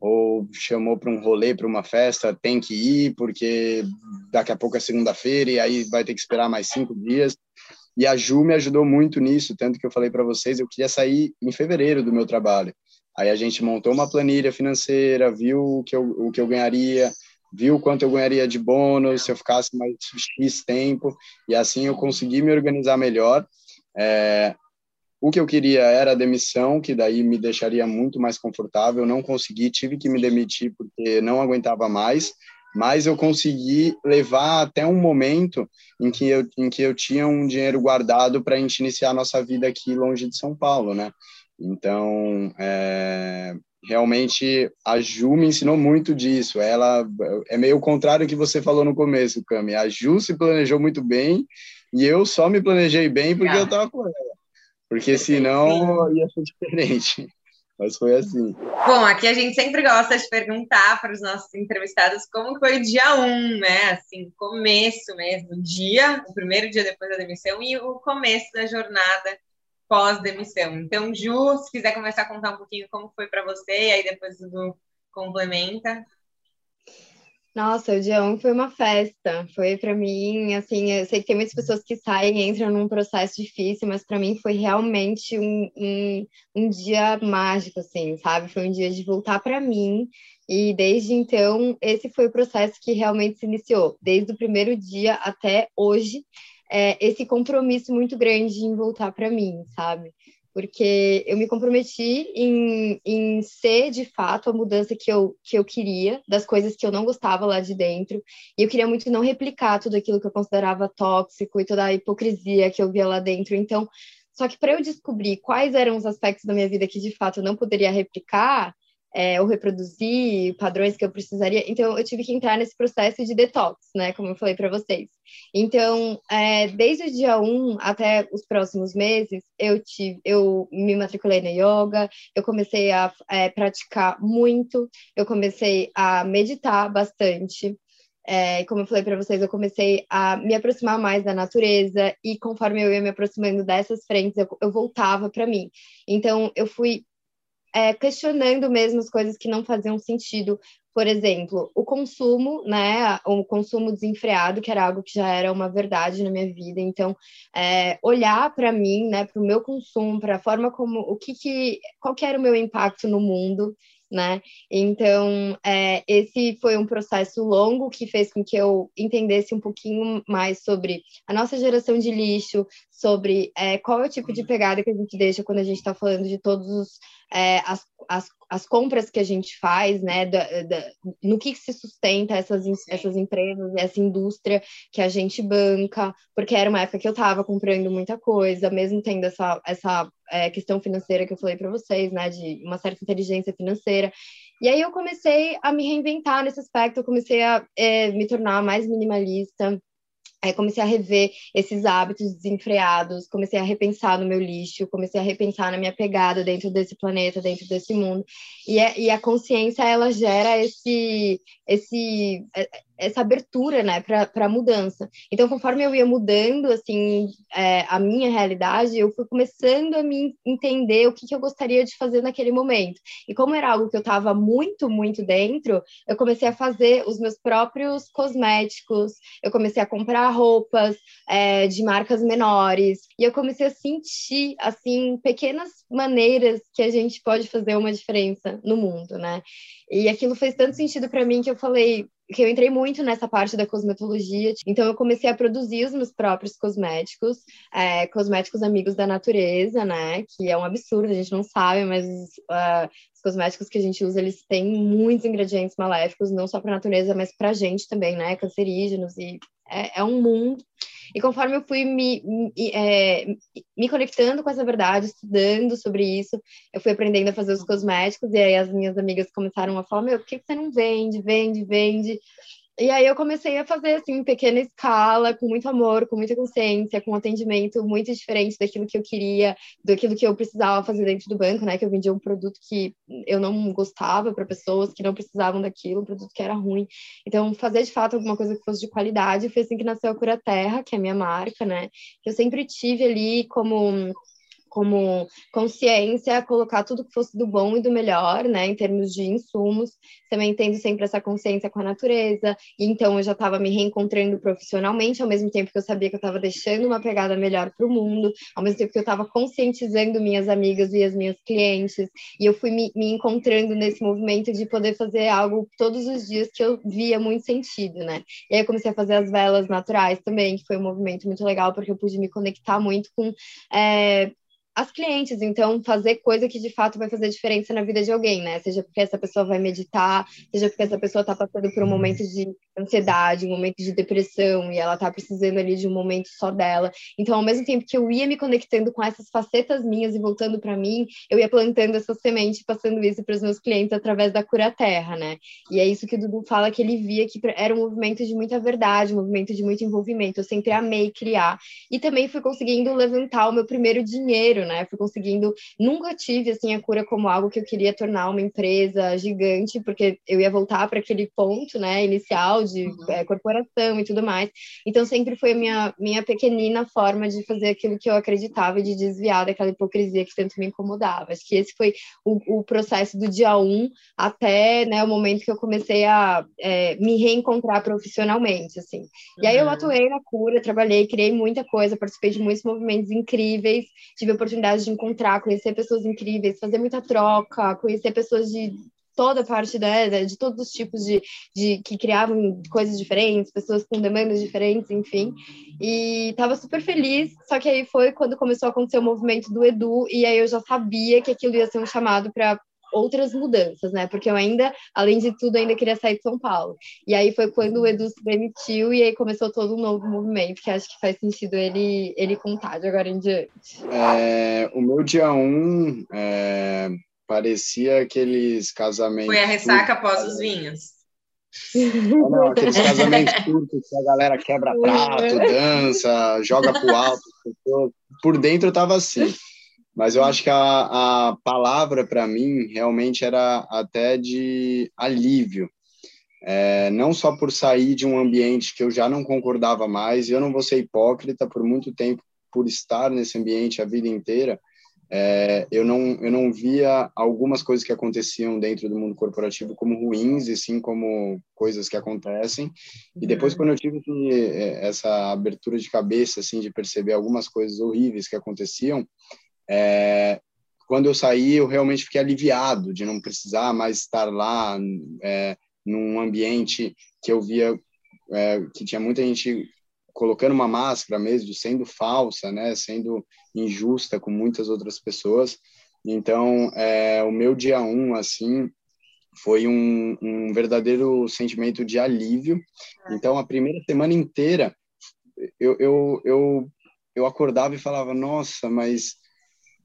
[SPEAKER 3] ou chamou para um rolê, para uma festa, tem que ir porque daqui a pouco é segunda-feira e aí vai ter que esperar mais cinco dias. E a Ju me ajudou muito nisso, tanto que eu falei para vocês, eu queria sair em fevereiro do meu trabalho. Aí a gente montou uma planilha financeira, viu o que eu, o que eu ganharia, viu quanto eu ganharia de bônus se eu ficasse mais X tempo, e assim eu consegui me organizar melhor. É, o que eu queria era a demissão, que daí me deixaria muito mais confortável. Não consegui, tive que me demitir porque não aguentava mais, mas eu consegui levar até um momento em que eu, em que eu tinha um dinheiro guardado para a gente iniciar a nossa vida aqui longe de São Paulo, né? Então, é, realmente a Ju me ensinou muito disso. Ela é meio o contrário do que você falou no começo, Cami. A Ju se planejou muito bem e eu só me planejei bem porque ah. eu estava com ela. Porque senão ia ser diferente. Mas foi assim.
[SPEAKER 4] Bom, aqui a gente sempre gosta de perguntar para os nossos entrevistados como foi o dia 1, um, né? Assim, começo mesmo, dia, o primeiro dia depois da demissão e o começo da jornada pós-demissão. Então, Ju, se quiser começar a contar um pouquinho como foi para você, e aí depois do complementa.
[SPEAKER 1] Nossa, o dia 1 foi uma festa. Foi para mim, assim, eu sei que tem muitas pessoas que saem e entram num processo difícil, mas para mim foi realmente um, um, um dia mágico, assim, sabe? Foi um dia de voltar para mim. E desde então, esse foi o processo que realmente se iniciou. Desde o primeiro dia até hoje, é, esse compromisso muito grande em voltar para mim, sabe? porque eu me comprometi em, em ser de fato a mudança que eu, que eu queria, das coisas que eu não gostava lá de dentro, e eu queria muito não replicar tudo aquilo que eu considerava tóxico e toda a hipocrisia que eu via lá dentro. Então, só que para eu descobrir quais eram os aspectos da minha vida que de fato eu não poderia replicar, é, ou reproduzir padrões que eu precisaria. Então, eu tive que entrar nesse processo de detox, né? Como eu falei para vocês. Então, é, desde o dia 1 até os próximos meses, eu, tive, eu me matriculei na yoga, eu comecei a é, praticar muito, eu comecei a meditar bastante. É, como eu falei para vocês, eu comecei a me aproximar mais da natureza e conforme eu ia me aproximando dessas frentes, eu, eu voltava para mim. Então, eu fui é, questionando mesmo as coisas que não faziam sentido. Por exemplo, o consumo, né? O consumo desenfreado, que era algo que já era uma verdade na minha vida. Então, é, olhar para mim, né? Para o meu consumo, para a forma como, o que, que, qual que era o meu impacto no mundo né? Então, é, esse foi um processo longo que fez com que eu entendesse um pouquinho mais sobre a nossa geração de lixo, sobre é, qual é o tipo de pegada que a gente deixa quando a gente está falando de todos os é, as, as, as compras que a gente faz, né, da, da, no que, se sustenta essas, essas empresas, essa indústria que a gente banca, porque era uma época que eu estava comprando muita coisa, mesmo tendo essa, essa é, questão financeira que eu falei para vocês, né, de uma certa inteligência financeira. E aí eu comecei a me reinventar nesse aspecto, eu comecei a é, me tornar mais minimalista, Aí comecei a rever esses hábitos desenfreados, comecei a repensar no meu lixo, comecei a repensar na minha pegada dentro desse planeta, dentro desse mundo. E, é, e a consciência, ela gera esse, esse, é, essa abertura, né, para mudança. Então, conforme eu ia mudando, assim, é, a minha realidade, eu fui começando a me entender o que, que eu gostaria de fazer naquele momento. E como era algo que eu estava muito, muito dentro, eu comecei a fazer os meus próprios cosméticos, eu comecei a comprar roupas é, de marcas menores, e eu comecei a sentir, assim, pequenas maneiras que a gente pode fazer uma diferença no mundo, né? E aquilo fez tanto sentido para mim que eu falei, que eu entrei muito nessa parte da cosmetologia, então eu comecei a produzir os meus próprios cosméticos, é, cosméticos amigos da natureza, né? Que é um absurdo, a gente não sabe, mas uh, os cosméticos que a gente usa, eles têm muitos ingredientes maléficos, não só para a natureza, mas para a gente também, né? Cancerígenos e é, é um mundo. E conforme eu fui me, me, é, me conectando com essa verdade, estudando sobre isso, eu fui aprendendo a fazer os cosméticos, e aí as minhas amigas começaram a falar: Meu, por que você não vende? Vende, vende. E aí eu comecei a fazer assim em pequena escala, com muito amor, com muita consciência, com um atendimento muito diferente daquilo que eu queria, daquilo que eu precisava fazer dentro do banco, né? Que eu vendia um produto que eu não gostava para pessoas que não precisavam daquilo, um produto que era ruim. Então, fazer de fato alguma coisa que fosse de qualidade, foi assim que nasceu a Cura Terra, que é a minha marca, né? Que eu sempre tive ali como como consciência, colocar tudo que fosse do bom e do melhor, né, em termos de insumos, também tendo sempre essa consciência com a natureza, e então eu já estava me reencontrando profissionalmente, ao mesmo tempo que eu sabia que eu estava deixando uma pegada melhor para o mundo, ao mesmo tempo que eu estava conscientizando minhas amigas e as minhas clientes, e eu fui me, me encontrando nesse movimento de poder fazer algo todos os dias que eu via muito sentido, né, e aí eu comecei a fazer as velas naturais também, que foi um movimento muito legal, porque eu pude me conectar muito com é, as clientes. Então, fazer coisa que de fato vai fazer diferença na vida de alguém, né? Seja porque essa pessoa vai meditar, seja porque essa pessoa está passando por um momento de ansiedade, um momento de depressão, e ela está precisando ali de um momento só dela. Então, ao mesmo tempo que eu ia me conectando com essas facetas minhas e voltando para mim, eu ia plantando essa semente, passando isso para os meus clientes através da cura terra, né? E é isso que o Dudu fala que ele via que era um movimento de muita verdade, um movimento de muito envolvimento. Eu sempre amei criar e também fui conseguindo levantar o meu primeiro dinheiro, né? Fui conseguindo, nunca tive assim a cura como algo que eu queria tornar uma empresa gigante, porque eu ia voltar para aquele ponto, né, inicial de uhum. é, corporação e tudo mais. Então sempre foi a minha minha pequenina forma de fazer aquilo que eu acreditava e de desviar daquela hipocrisia que tanto me incomodava. Acho que esse foi o, o processo do dia um até né, o momento que eu comecei a é, me reencontrar profissionalmente, assim. E aí eu uhum. atuei na cura, trabalhei, criei muita coisa, participei de muitos movimentos incríveis, tive a oportunidade de encontrar, conhecer pessoas incríveis, fazer muita troca, conhecer pessoas de toda parte da, de todos os tipos de, de que criavam coisas diferentes, pessoas com demandas diferentes, enfim. E estava super feliz, só que aí foi quando começou a acontecer o movimento do Edu, e aí eu já sabia que aquilo ia ser um chamado para outras mudanças, né? Porque eu ainda, além de tudo, ainda queria sair de São Paulo. E aí foi quando o Edu se demitiu e aí começou todo um novo movimento, que acho que faz sentido ele, ele contar de agora em diante.
[SPEAKER 3] É, o meu dia um é, parecia aqueles casamentos.
[SPEAKER 4] Foi a ressaca após os vinhos.
[SPEAKER 3] Não, aqueles casamentos curtos que a galera quebra prato, dança, joga pro alto. Por dentro eu tava assim. Mas eu acho que a, a palavra para mim realmente era até de alívio. É, não só por sair de um ambiente que eu já não concordava mais, e eu não vou ser hipócrita por muito tempo, por estar nesse ambiente a vida inteira, é, eu, não, eu não via algumas coisas que aconteciam dentro do mundo corporativo como ruins, e sim como coisas que acontecem. E depois, quando eu tive é, essa abertura de cabeça, assim, de perceber algumas coisas horríveis que aconteciam, é, quando eu saí, eu realmente fiquei aliviado de não precisar mais estar lá é, num ambiente que eu via é, que tinha muita gente colocando uma máscara mesmo, sendo falsa, né, sendo injusta com muitas outras pessoas. Então, é, o meu dia um, assim, foi um, um verdadeiro sentimento de alívio. Então, a primeira semana inteira, eu, eu, eu, eu acordava e falava, nossa, mas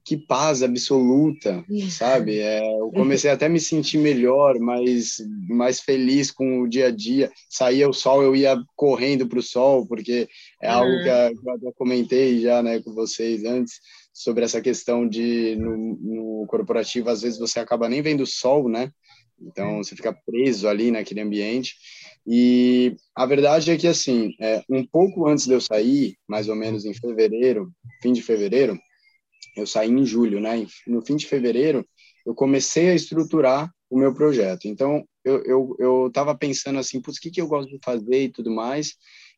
[SPEAKER 3] que paz absoluta, sabe? É, eu comecei até a me sentir melhor, mais, mais feliz com o dia a dia. Saía o sol, eu ia correndo para o sol, porque é uhum. algo que, eu já comentei já né, com vocês antes, sobre essa questão de, no, no corporativo, às vezes você acaba nem vendo o sol, né? Então, você fica preso ali naquele ambiente. E a verdade é que, assim, é, um pouco antes de eu sair, mais ou menos em fevereiro, fim de fevereiro, eu saí em julho, né? No fim de fevereiro, eu comecei a estruturar o meu projeto. Então, eu eu eu pensando assim, putz, o que que eu gosto de fazer e tudo mais.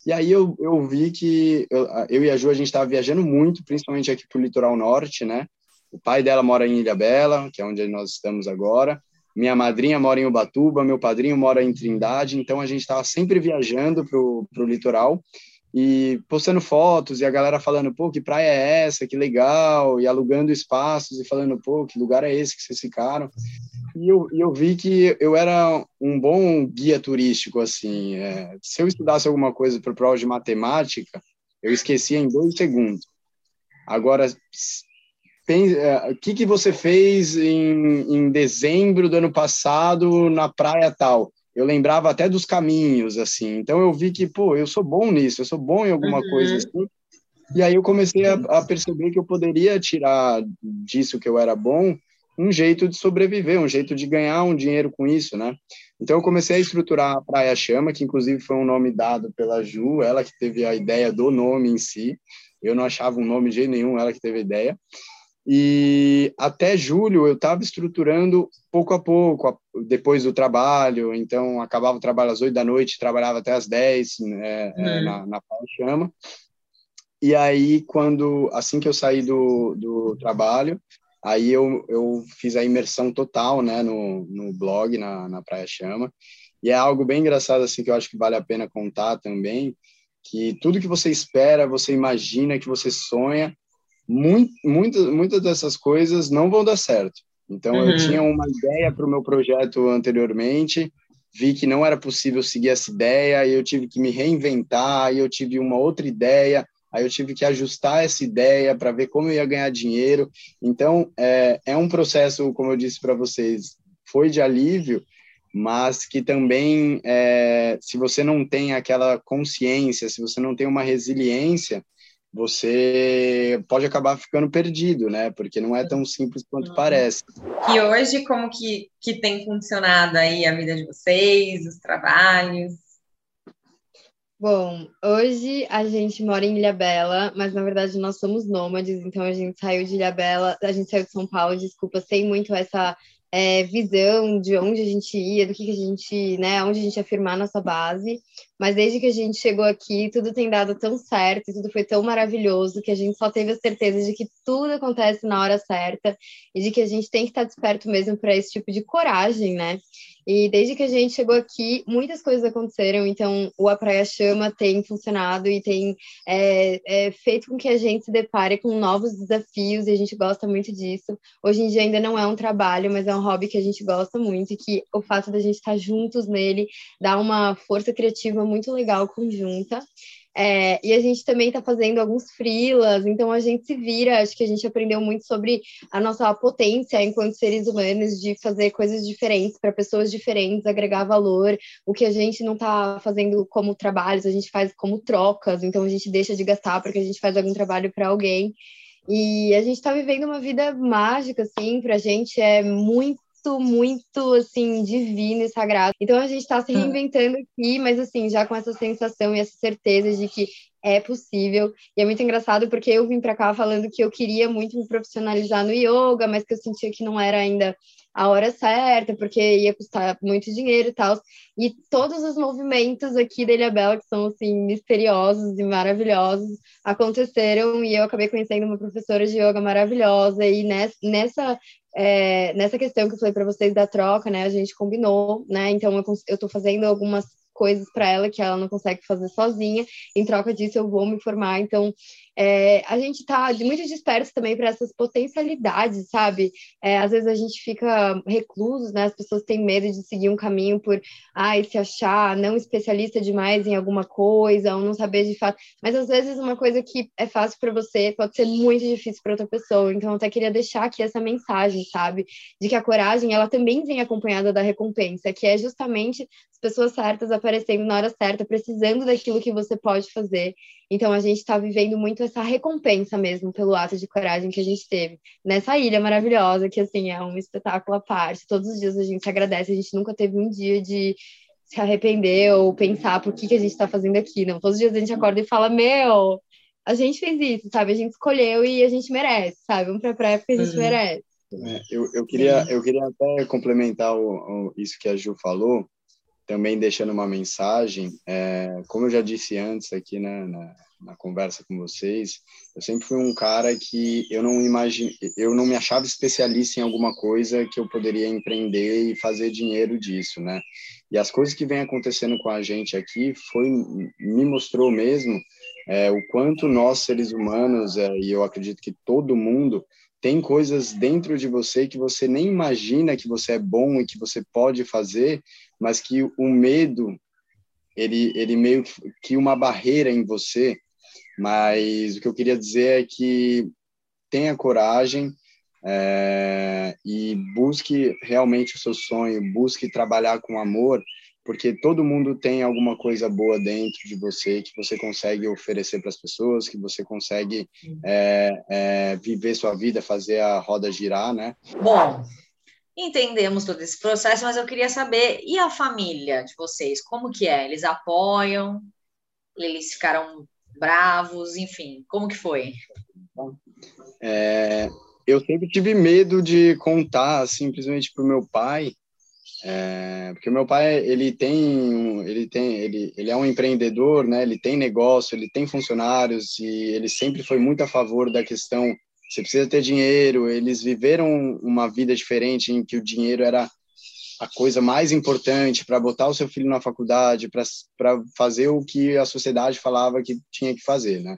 [SPEAKER 3] E aí eu, eu vi que eu, eu e a Ju a gente estava viajando muito, principalmente aqui para o litoral norte, né? O pai dela mora em Ilha Bela, que é onde nós estamos agora. Minha madrinha mora em Ubatuba, meu padrinho mora em Trindade, então a gente estava sempre viajando para o litoral e postando fotos e a galera falando, pô, que praia é essa, que legal, e alugando espaços e falando, pô, que lugar é esse que vocês ficaram. E eu, e eu vi que eu era um bom guia turístico, assim. É, se eu estudasse alguma coisa para prova de matemática, eu esquecia em dois segundos. Agora, é, o que, que você fez em, em dezembro do ano passado na praia tal? Eu lembrava até dos caminhos, assim. Então eu vi que, pô, eu sou bom nisso, eu sou bom em alguma uhum. coisa assim. E aí eu comecei a, a, perceber que eu poderia tirar disso que eu era bom um jeito de sobreviver, um jeito de ganhar um dinheiro com isso, né? Então eu comecei a estruturar a Praia Chama, que inclusive foi um nome dado pela Ju, ela que teve a ideia do nome em si. Eu não achava um nome de jeito nenhum, ela que teve a ideia. E até julho eu estava estruturando pouco a pouco, depois do trabalho. Então, acabava o trabalho às oito da noite, trabalhava até às dez né, é, uhum. na, na Chama. E aí, quando assim que eu saí do, do trabalho, aí eu, eu fiz a imersão total né, no, no blog, na, na Praia Chama. E é algo bem engraçado, assim, que eu acho que vale a pena contar também, que tudo que você espera, você imagina, que você sonha, muito, muito, muitas dessas coisas não vão dar certo. Então, uhum. eu tinha uma ideia para o meu projeto anteriormente, vi que não era possível seguir essa ideia, e eu tive que me reinventar, e eu tive uma outra ideia, aí eu tive que ajustar essa ideia para ver como eu ia ganhar dinheiro. Então, é, é um processo, como eu disse para vocês, foi de alívio, mas que também, é, se você não tem aquela consciência, se você não tem uma resiliência, você pode acabar ficando perdido, né? Porque não é tão simples quanto uhum. parece.
[SPEAKER 4] E hoje, como que, que tem funcionado aí a vida de vocês, os trabalhos?
[SPEAKER 1] Bom, hoje a gente mora em Ilhabela, mas na verdade nós somos nômades, então a gente saiu de Ilhabela, a gente saiu de São Paulo, desculpa, sem muito essa é, visão de onde a gente ia, do que, que a gente, né, onde a gente ia firmar nossa base. Mas desde que a gente chegou aqui, tudo tem dado tão certo, tudo foi tão maravilhoso que a gente só teve a certeza de que tudo acontece na hora certa e de que a gente tem que estar desperto mesmo para esse tipo de coragem, né? E desde que a gente chegou aqui, muitas coisas aconteceram. Então, o A Praia Chama tem funcionado e tem é, é, feito com que a gente se depare com novos desafios e a gente gosta muito disso. Hoje em dia ainda não é um trabalho, mas é um hobby que a gente gosta muito e que o fato da gente estar juntos nele dá uma força criativa muito legal conjunta. É, e a gente também está fazendo alguns freelas, então a gente se vira. Acho que a gente aprendeu muito sobre a nossa potência enquanto seres humanos de fazer coisas diferentes para pessoas diferentes, agregar valor. O que a gente não está fazendo como trabalhos, a gente faz como trocas. Então a gente deixa de gastar porque a gente faz algum trabalho para alguém. E a gente está vivendo uma vida mágica, assim, para a gente é muito muito, muito, assim, divino e sagrado. Então a gente está se reinventando aqui, mas assim, já com essa sensação e essa certeza de que é possível. E é muito engraçado porque eu vim para cá falando que eu queria muito me profissionalizar no yoga, mas que eu sentia que não era ainda a hora certa, porque ia custar muito dinheiro e tal. E todos os movimentos aqui da Ilha Bela, que são, assim, misteriosos e maravilhosos, aconteceram e eu acabei conhecendo uma professora de yoga maravilhosa. E nessa, é, nessa questão que eu falei para vocês da troca, né, a gente combinou, né, então eu, tô fazendo algumas coisas para ela que ela não consegue fazer sozinha. Em troca disso, eu vou me formar. Então, é, a gente está muito disperso também para essas potencialidades, sabe? É, às vezes a gente fica recluso, né? As pessoas têm medo de seguir um caminho por, ai, se achar não especialista demais em alguma coisa, ou não saber de fato. Mas às vezes uma coisa que é fácil para você pode ser muito difícil para outra pessoa. Então, eu até queria deixar aqui essa mensagem, sabe? De que a coragem, ela também vem acompanhada da recompensa, que é justamente as pessoas certas aparecendo na hora certa, precisando daquilo que você pode fazer. Então, a gente está vivendo muito essa recompensa mesmo pelo ato de coragem que a gente teve nessa ilha maravilhosa, que assim é um espetáculo à parte. Todos os dias a gente agradece, a gente nunca teve um dia de se arrepender ou pensar por que, que a gente está fazendo aqui. Não, todos os dias a gente acorda e fala: Meu, a gente fez isso, sabe? A gente escolheu e a gente merece, sabe? Vamos para a praia porque a gente uhum. merece.
[SPEAKER 3] É, eu, eu, queria, eu queria até complementar o, o, isso que a Ju falou, também deixando uma mensagem. É, como eu já disse antes aqui né, na, na, conversa com vocês, eu sempre fui um cara que eu não imagine, eu não me achava especialista em alguma coisa que eu poderia empreender e fazer dinheiro disso, né? E as coisas que vem acontecendo com a gente aqui foi me mostrou mesmo é, o quanto nós seres humanos é, e eu acredito que todo mundo tem coisas dentro de você que você nem imagina que você é bom e que você pode fazer, mas que o medo ele ele meio que uma barreira em você. Mas o que eu queria dizer é que tenha coragem é, e busque realmente o seu sonho, busque trabalhar com amor porque todo mundo tem alguma coisa boa dentro de você que você consegue oferecer para as pessoas, que você consegue é, é, viver sua vida, fazer a roda girar, né?
[SPEAKER 2] Bom, entendemos todo esse processo, mas eu queria saber, e a família de vocês, como que é? Eles apoiam? Eles ficaram bravos? Enfim, como que foi?
[SPEAKER 3] É, eu sempre tive medo de contar simplesmente para o meu pai, é, porque meu pai ele tem ele tem ele, ele é um empreendedor né? Ele tem negócio ele tem funcionários e ele sempre foi muito a favor da questão você precisa ter dinheiro. Eles viveram uma vida diferente em que o dinheiro era a coisa mais importante para botar o seu filho na faculdade para fazer o que a sociedade falava que tinha que fazer né?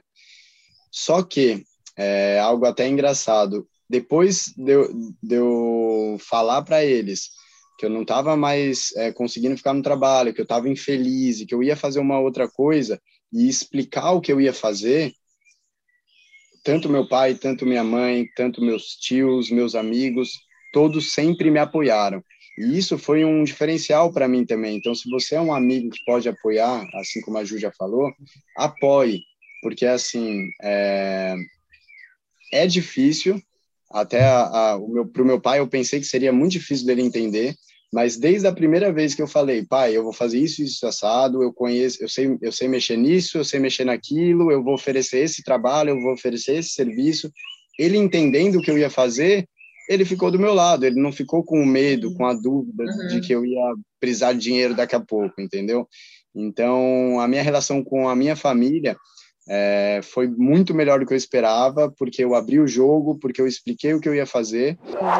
[SPEAKER 3] Só que é algo até engraçado. Depois de de eu falar para eles que eu não estava mais é, conseguindo ficar no trabalho, que eu estava infeliz e que eu ia fazer uma outra coisa e explicar o que eu ia fazer, tanto meu pai, tanto minha mãe, tanto meus tios, meus amigos, todos sempre me apoiaram. E isso foi um diferencial para mim também. Então, se você é um amigo que pode apoiar, assim como a Ju já falou, apoie, porque assim é, é difícil. Até a, a, o meu para meu pai eu pensei que seria muito difícil dele entender, mas desde a primeira vez que eu falei, pai, eu vou fazer isso, isso assado, eu conheço, eu sei, eu sei mexer nisso, eu sei mexer naquilo, eu vou oferecer esse trabalho, eu vou oferecer esse serviço. Ele entendendo o que eu ia fazer, ele ficou do meu lado, ele não ficou com medo, com a dúvida uhum. de que eu ia precisar de dinheiro daqui a pouco, entendeu? Então, a minha relação com a minha família é, foi muito melhor do que eu esperava, porque eu abri o jogo, porque eu expliquei o que eu ia fazer.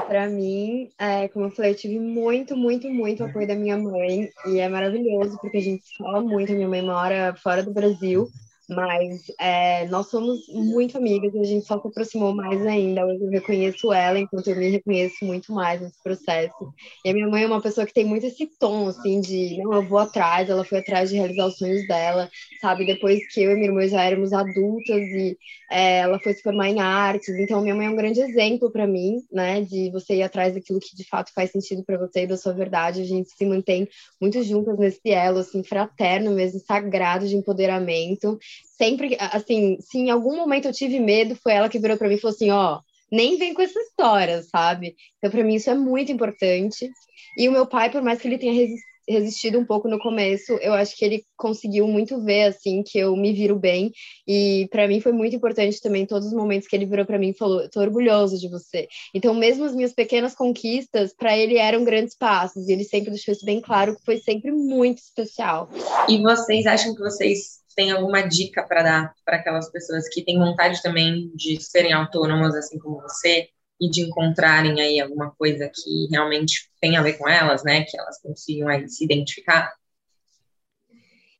[SPEAKER 1] Para mim, é, como eu falei, eu tive muito, muito, muito apoio da minha mãe, e é maravilhoso, porque a gente fala muito, minha mãe mora fora do Brasil, mas é, nós somos muito amigas e a gente só se aproximou mais ainda. Hoje eu reconheço ela, enquanto eu me reconheço muito mais nesse processo. E a minha mãe é uma pessoa que tem muito esse tom, assim, de não, eu vou atrás, ela foi atrás de realizar os sonhos dela, sabe? Depois que eu e minha irmã já éramos adultas e é, ela foi se formar em artes. Então, minha mãe é um grande exemplo para mim, né, de você ir atrás daquilo que de fato faz sentido para você e da sua verdade. A gente se mantém muito juntas nesse elo, assim, fraterno mesmo, sagrado de empoderamento sempre, assim, se em algum momento eu tive medo, foi ela que virou para mim e falou assim: ó, nem vem com essa história, sabe? Então, para mim, isso é muito importante. E o meu pai, por mais que ele tenha resistido um pouco no começo, eu acho que ele conseguiu muito ver, assim, que eu me viro bem. E para mim foi muito importante também todos os momentos que ele virou para mim e falou: tô orgulhoso de você. Então, mesmo as minhas pequenas conquistas, para ele eram grandes passos. E ele sempre deixou isso bem claro que foi sempre muito especial.
[SPEAKER 4] E vocês acham que vocês tem alguma dica para dar para aquelas pessoas que têm vontade também de serem autônomas, assim como você, e de encontrarem aí alguma coisa que realmente tem a ver com elas, né? Que elas consigam aí se identificar?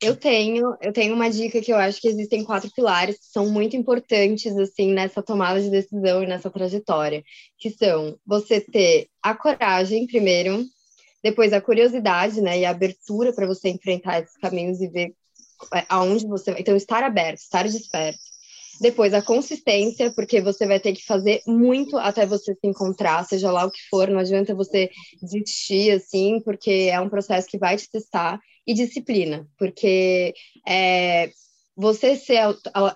[SPEAKER 1] Eu tenho, eu tenho uma dica que eu acho que existem quatro pilares que são muito importantes assim nessa tomada de decisão e nessa trajetória, que são você ter a coragem primeiro, depois a curiosidade, né, e a abertura para você enfrentar esses caminhos e ver aonde você vai. Então, estar aberto, estar desperto. Depois, a consistência, porque você vai ter que fazer muito até você se encontrar, seja lá o que for, não adianta você desistir, assim, porque é um processo que vai te testar. E disciplina, porque é, você ser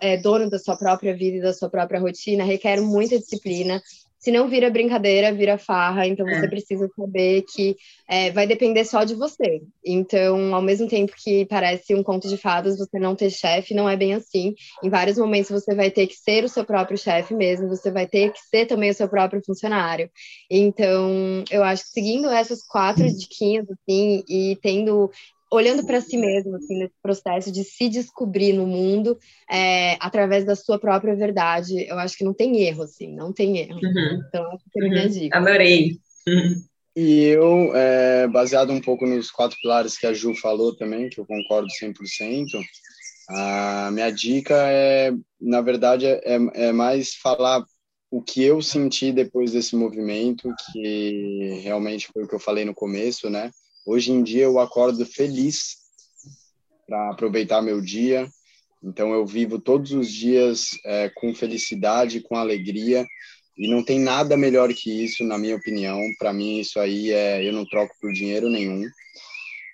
[SPEAKER 1] é, dono da sua própria vida e da sua própria rotina requer muita disciplina, se não vira brincadeira, vira farra, então você é. precisa saber que é, vai depender só de você. Então, ao mesmo tempo que parece um conto de fadas, você não ter chefe, não é bem assim. Em vários momentos você vai ter que ser o seu próprio chefe mesmo, você vai ter que ser também o seu próprio funcionário. Então, eu acho que seguindo essas quatro diquinhas, assim, e tendo olhando para si mesmo, assim, nesse processo de se descobrir no mundo é, através da sua própria verdade. Eu acho que não tem erro, assim, não tem erro. Uhum. Então, essa é a minha uhum. dica.
[SPEAKER 4] Adorei.
[SPEAKER 3] E eu, é, baseado um pouco nos quatro pilares que a Ju falou também, que eu concordo 100%, a minha dica é, na verdade, é, é mais falar o que eu senti depois desse movimento, que realmente foi o que eu falei no começo, né? Hoje em dia eu acordo feliz para aproveitar meu dia. Então eu vivo todos os dias é, com felicidade, com alegria. E não tem nada melhor que isso, na minha opinião. Para mim, isso aí é. Eu não troco por dinheiro nenhum.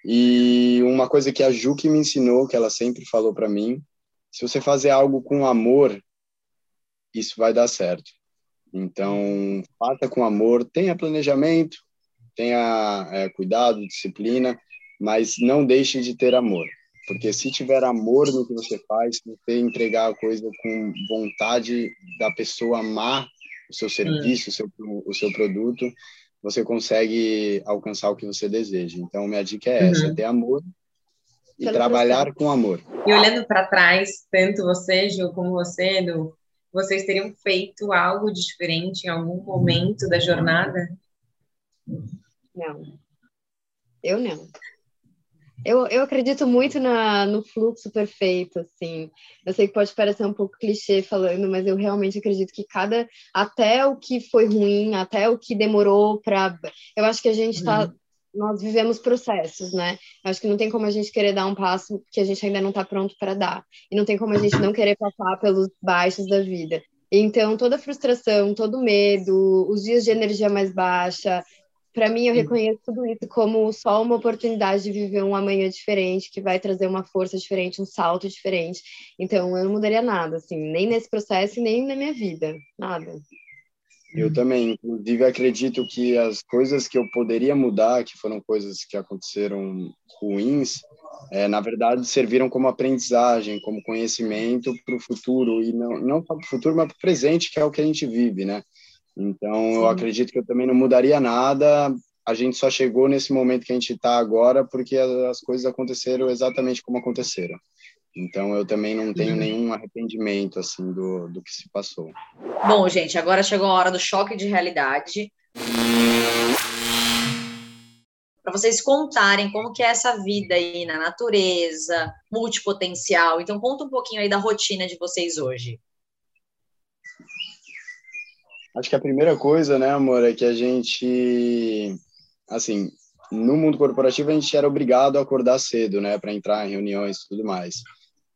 [SPEAKER 3] E uma coisa que a Ju que me ensinou, que ela sempre falou para mim: se você fazer algo com amor, isso vai dar certo. Então, faça com amor, tenha planejamento, tenha é, cuidado, disciplina, mas não deixe de ter amor. Porque se tiver amor no que você faz, se você entregar a coisa com vontade da pessoa amar o seu serviço, o, seu, o seu produto, você consegue alcançar o que você deseja. Então, minha dica é essa: uhum. ter amor e Pelo trabalhar processo. com amor.
[SPEAKER 4] E olhando para trás, tanto você, Ju, como você, Edu, vocês teriam feito algo diferente em algum momento da jornada?
[SPEAKER 1] Não. Eu não. Eu, eu acredito muito na, no fluxo perfeito, assim. Eu sei que pode parecer um pouco clichê falando, mas eu realmente acredito que cada. Até o que foi ruim, até o que demorou para. Eu acho que a gente está. Uhum. Nós vivemos processos, né? Eu acho que não tem como a gente querer dar um passo que a gente ainda não está pronto para dar. E não tem como a gente não querer passar pelos baixos da vida. Então, toda frustração, todo medo, os dias de energia mais baixa, para mim, eu reconheço tudo isso como só uma oportunidade de viver um amanhã diferente, que vai trazer uma força diferente, um salto diferente. Então, eu não mudaria nada, assim, nem nesse processo, nem na minha vida, nada.
[SPEAKER 3] Eu também, inclusive, acredito que as coisas que eu poderia mudar, que foram coisas que aconteceram ruins, é, na verdade, serviram como aprendizagem, como conhecimento para o futuro, e não, não para o futuro, mas para o presente, que é o que a gente vive, né? Então, Sim. eu acredito que eu também não mudaria nada. A gente só chegou nesse momento que a gente está agora porque as coisas aconteceram exatamente como aconteceram. Então, eu também não tenho uhum. nenhum arrependimento assim do, do que se passou.
[SPEAKER 2] Bom, gente, agora chegou a hora do choque de realidade. Para vocês contarem como que é essa vida aí na natureza, multipotencial. Então, conta um pouquinho aí da rotina de vocês hoje.
[SPEAKER 3] Acho que a primeira coisa, né, amor, é que a gente, assim, no mundo corporativo a gente era obrigado a acordar cedo, né, para entrar em reuniões e tudo mais.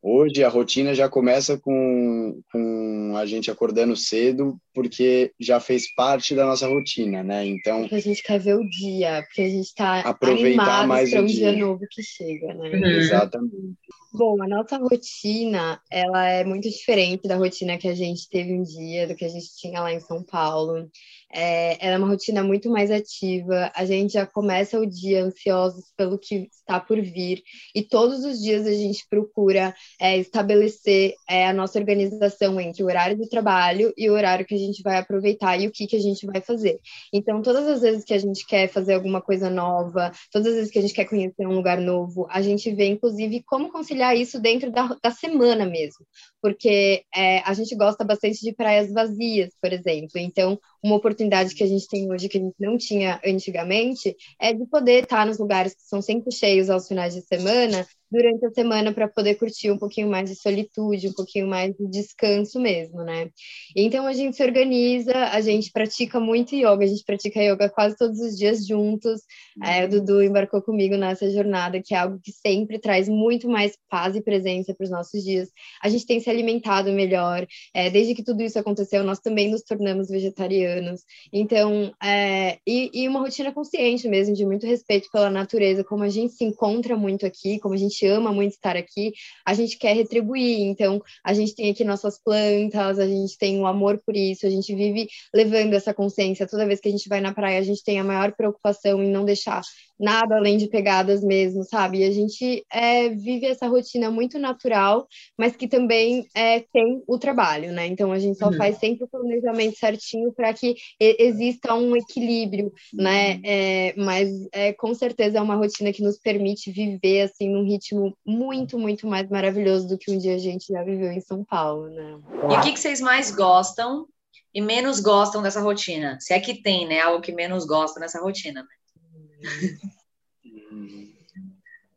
[SPEAKER 3] Hoje a rotina já começa com, com a gente acordando cedo, porque já fez parte da nossa rotina, né? Então.
[SPEAKER 1] Porque a gente quer ver o dia, porque a gente está aproveitar mais para um dia. dia novo que chega, né?
[SPEAKER 3] Uhum. Exatamente.
[SPEAKER 1] Bom, a nossa rotina, ela é muito diferente da rotina que a gente teve um dia, do que a gente tinha lá em São Paulo. É, ela é uma rotina muito mais ativa. A gente já começa o dia ansiosos pelo que está por vir e todos os dias a gente procura é, estabelecer é, a nossa organização entre o horário do trabalho e o horário que a gente vai aproveitar e o que, que a gente vai fazer. Então, todas as vezes que a gente quer fazer alguma coisa nova, todas as vezes que a gente quer conhecer um lugar novo, a gente vê, inclusive, como conciliar isso dentro da, da semana mesmo, porque é, a gente gosta bastante de praias vazias, por exemplo. Então, uma oportunidade que a gente tem hoje que a gente não tinha antigamente é de poder estar nos lugares que são sempre cheios aos finais de semana durante a semana para poder curtir um pouquinho mais de solitude, um pouquinho mais de descanso mesmo, né? Então a gente se organiza, a gente pratica muito yoga, a gente pratica yoga quase todos os dias juntos. É, o Dudu embarcou comigo nessa jornada, que é algo que sempre traz muito mais paz e presença para os nossos dias. A gente tem se alimentado melhor. É, desde que tudo isso aconteceu, nós também nos tornamos vegetarianos. Então, é, e, e uma rotina consciente mesmo, de muito respeito pela natureza, como a gente se encontra muito aqui, como a gente gente ama muito estar aqui, a gente quer retribuir. Então, a gente tem aqui nossas plantas, a gente tem um amor por isso, a gente vive levando essa consciência. Toda vez que a gente vai na praia, a gente tem a maior preocupação em não deixar nada além de pegadas mesmo, sabe? E a gente é, vive essa rotina muito natural, mas que também é, tem o trabalho, né? Então a gente só uhum. faz sempre o planejamento certinho para que exista um equilíbrio, né? Uhum. É, mas é, com certeza é uma rotina que nos permite viver assim num ritmo muito, muito mais maravilhoso do que um dia a gente já viveu em São Paulo, né?
[SPEAKER 2] E o que, que vocês mais gostam e menos gostam dessa rotina? Se é que tem, né? Algo que menos gosta nessa rotina, né?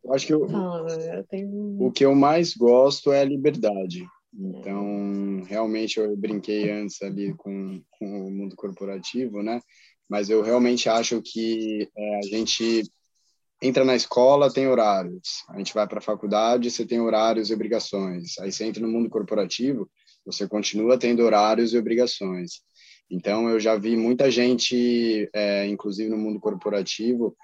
[SPEAKER 3] Eu acho que eu, eu tenho... o que eu mais gosto é a liberdade. Então, realmente, eu brinquei antes ali com, com o mundo corporativo, né? Mas eu realmente acho que é, a gente entra na escola, tem horários. A gente vai para a faculdade, você tem horários e obrigações. Aí você entra no mundo corporativo, você continua tendo horários e obrigações. Então, eu já vi muita gente, é, inclusive no mundo corporativo,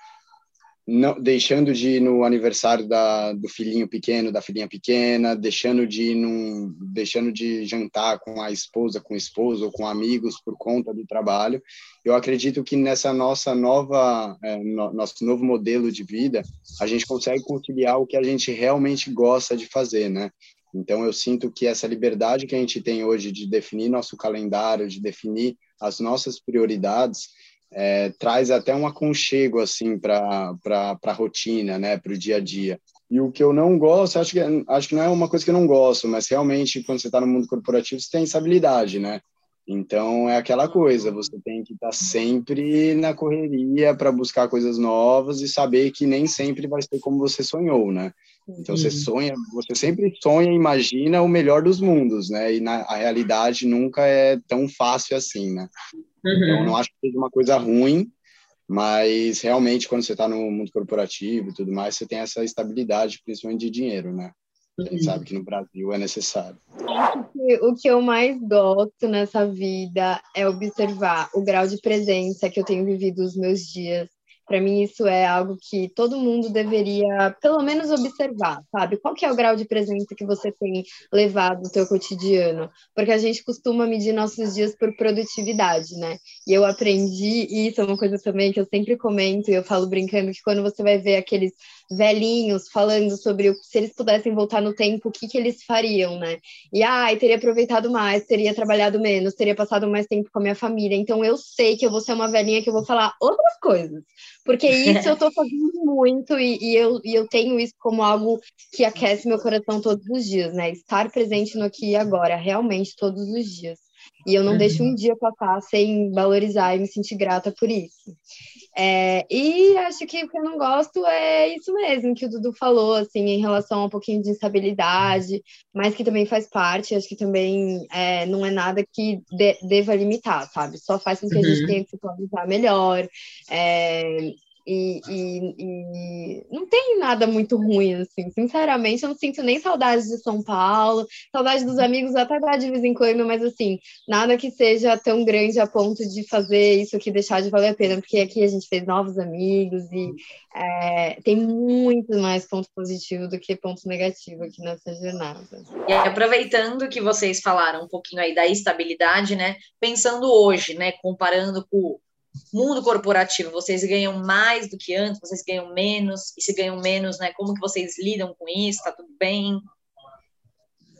[SPEAKER 3] não, deixando de ir no aniversário da, do filhinho pequeno, da filhinha pequena, deixando de ir num, deixando de jantar com a esposa, com o esposo ou com amigos por conta do trabalho. Eu acredito que nessa nossa nova, é, no, nosso novo modelo de vida, a gente consegue conciliar o que a gente realmente gosta de fazer, né? Então, eu sinto que essa liberdade que a gente tem hoje de definir nosso calendário, de definir as nossas prioridades, é, traz até um aconchego assim para a rotina, né, para o dia a dia. E o que eu não gosto, acho que, acho que não é uma coisa que eu não gosto, mas realmente quando você está no mundo corporativo, você tem estabilidade, né? Então é aquela coisa, você tem que estar tá sempre na correria para buscar coisas novas e saber que nem sempre vai ser como você sonhou, né? Então você sonha, você sempre sonha e imagina o melhor dos mundos, né? E na, a realidade nunca é tão fácil assim, né? Então, uhum. Então não acho que seja uma coisa ruim, mas realmente quando você está no mundo corporativo e tudo mais, você tem essa estabilidade, principalmente de dinheiro, né? A gente sabe que no Brasil é necessário.
[SPEAKER 1] O que eu mais gosto nessa vida é observar o grau de presença que eu tenho vivido os meus dias para mim, isso é algo que todo mundo deveria, pelo menos, observar, sabe? Qual que é o grau de presença que você tem levado no seu cotidiano? Porque a gente costuma medir nossos dias por produtividade, né? E eu aprendi, e isso é uma coisa também que eu sempre comento, e eu falo brincando, que quando você vai ver aqueles velhinhos falando sobre o, se eles pudessem voltar no tempo, o que, que eles fariam, né? E, ai, teria aproveitado mais, teria trabalhado menos, teria passado mais tempo com a minha família. Então, eu sei que eu vou ser uma velhinha que eu vou falar outras coisas. Porque isso eu tô fazendo muito e, e, eu, e eu tenho isso como algo que aquece meu coração todos os dias, né? Estar presente no aqui e agora, realmente, todos os dias. E eu não uhum. deixo um dia passar sem valorizar e me sentir grata por isso. É, e acho que o que eu não gosto é isso mesmo que o Dudu falou, assim, em relação a um pouquinho de instabilidade, mas que também faz parte, acho que também é, não é nada que de, deva limitar, sabe? Só faz com que a gente uhum. tenha que se planejar melhor. É, e, e, e, não tem nada muito ruim, assim. Sinceramente, eu não sinto nem saudade de São Paulo, saudade dos amigos até dá de vez em quando, mas assim, nada que seja tão grande a ponto de fazer isso aqui deixar de valer a pena, porque aqui a gente fez novos amigos e é, tem muito mais ponto positivo do que ponto negativo aqui nessa jornada.
[SPEAKER 2] E aproveitando que vocês falaram um pouquinho aí da estabilidade, né? Pensando hoje, né? Comparando com mundo corporativo, vocês ganham mais do que antes, vocês ganham menos, e se ganham menos, né? Como que vocês lidam com isso? Tá tudo bem?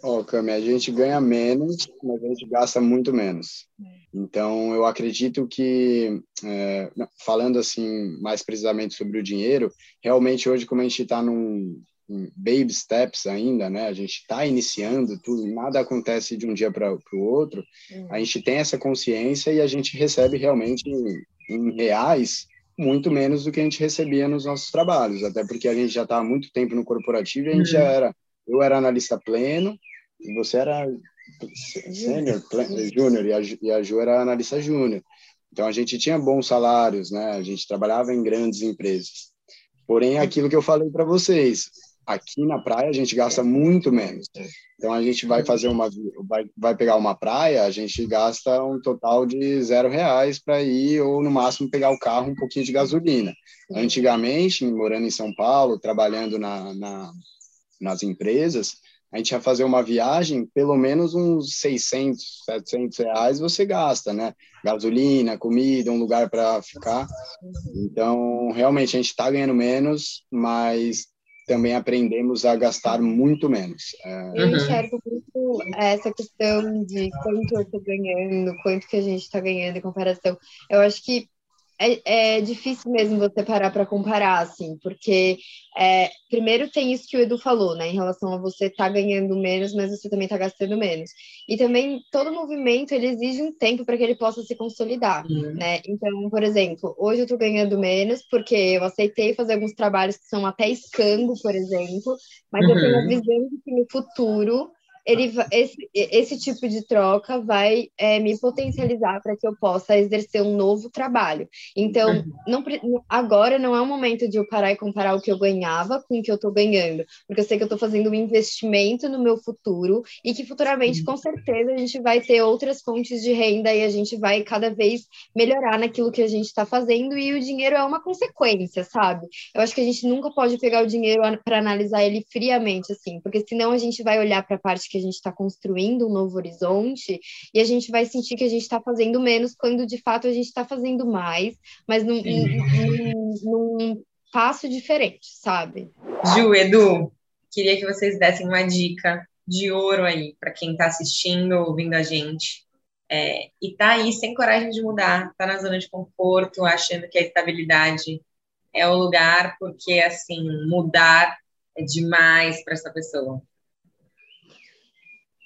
[SPEAKER 3] Ó, Cami, a gente ganha menos, mas a gente gasta muito menos. Então, eu acredito que, é, falando assim mais precisamente sobre o dinheiro, realmente hoje, como a gente está num, baby steps ainda, né? A gente está iniciando tudo, nada acontece de um dia para o outro. A gente tem essa consciência e a gente recebe realmente em, em, reais muito menos do que a gente recebia nos nossos trabalhos, até porque a gente já está há muito tempo no corporativo e a gente já era. Eu era analista pleno e você era sênior, júnior e a, e a Ju era analista júnior. Então a gente tinha bons salários, né? A gente trabalhava em grandes empresas. Porém, aquilo que eu falei para vocês, aqui na praia a gente gasta muito menos. Então a gente vai fazer uma vai, vai pegar uma praia, a gente gasta um total de zero reais para ir ou no máximo pegar o carro um pouquinho de gasolina. Antigamente, morando em São Paulo, trabalhando na, na nas empresas, a gente ia fazer uma viagem, pelo menos uns 600, 700 reais você gasta, né? Gasolina, comida, um lugar para ficar. Então, realmente, a gente está ganhando menos, mas também aprendemos a gastar muito menos.
[SPEAKER 1] É, eu enxergo muito essa questão de quanto eu estou ganhando, quanto que a gente está ganhando em comparação. Eu acho que é, é difícil mesmo você parar para comparar, assim, porque é, primeiro tem isso que o Edu falou, né, em relação a você estar tá ganhando menos, mas você também está gastando menos. E também todo movimento ele exige um tempo para que ele possa se consolidar, uhum. né? Então, por exemplo, hoje eu estou ganhando menos porque eu aceitei fazer alguns trabalhos que são até escambo, por exemplo, mas uhum. eu tenho a uhum. visão de que no futuro ele, esse, esse tipo de troca vai é, me potencializar para que eu possa exercer um novo trabalho. Então, uhum. não, agora não é o momento de eu parar e comparar o que eu ganhava com o que eu estou ganhando, porque eu sei que eu estou fazendo um investimento no meu futuro e que futuramente, com certeza, a gente vai ter outras fontes de renda e a gente vai cada vez melhorar naquilo que a gente está fazendo e o dinheiro é uma consequência, sabe? Eu acho que a gente nunca pode pegar o dinheiro para analisar ele friamente, assim, porque senão a gente vai olhar para a parte que a gente está construindo um novo horizonte e a gente vai sentir que a gente está fazendo menos quando de fato a gente está fazendo mais, mas num, num, num, passo diferente, sabe?
[SPEAKER 4] Ju, Edu, queria que vocês dessem uma dica de ouro aí para quem está assistindo, ouvindo a gente. É, e tá aí sem coragem de mudar, tá na zona de conforto, achando que a estabilidade é o lugar, porque assim, mudar é demais para essa pessoa.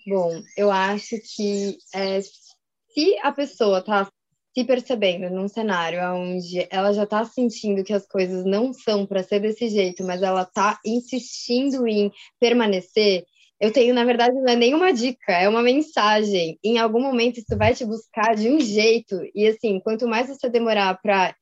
[SPEAKER 1] Bom, eu acho que é, se a pessoa tá se percebendo num cenário onde ela já está sentindo que as coisas não são para ser desse jeito, mas ela está insistindo em permanecer, eu tenho, na verdade, não é nenhuma dica, é uma mensagem. Em algum momento isso vai te buscar de um jeito. E assim, quanto mais você demorar para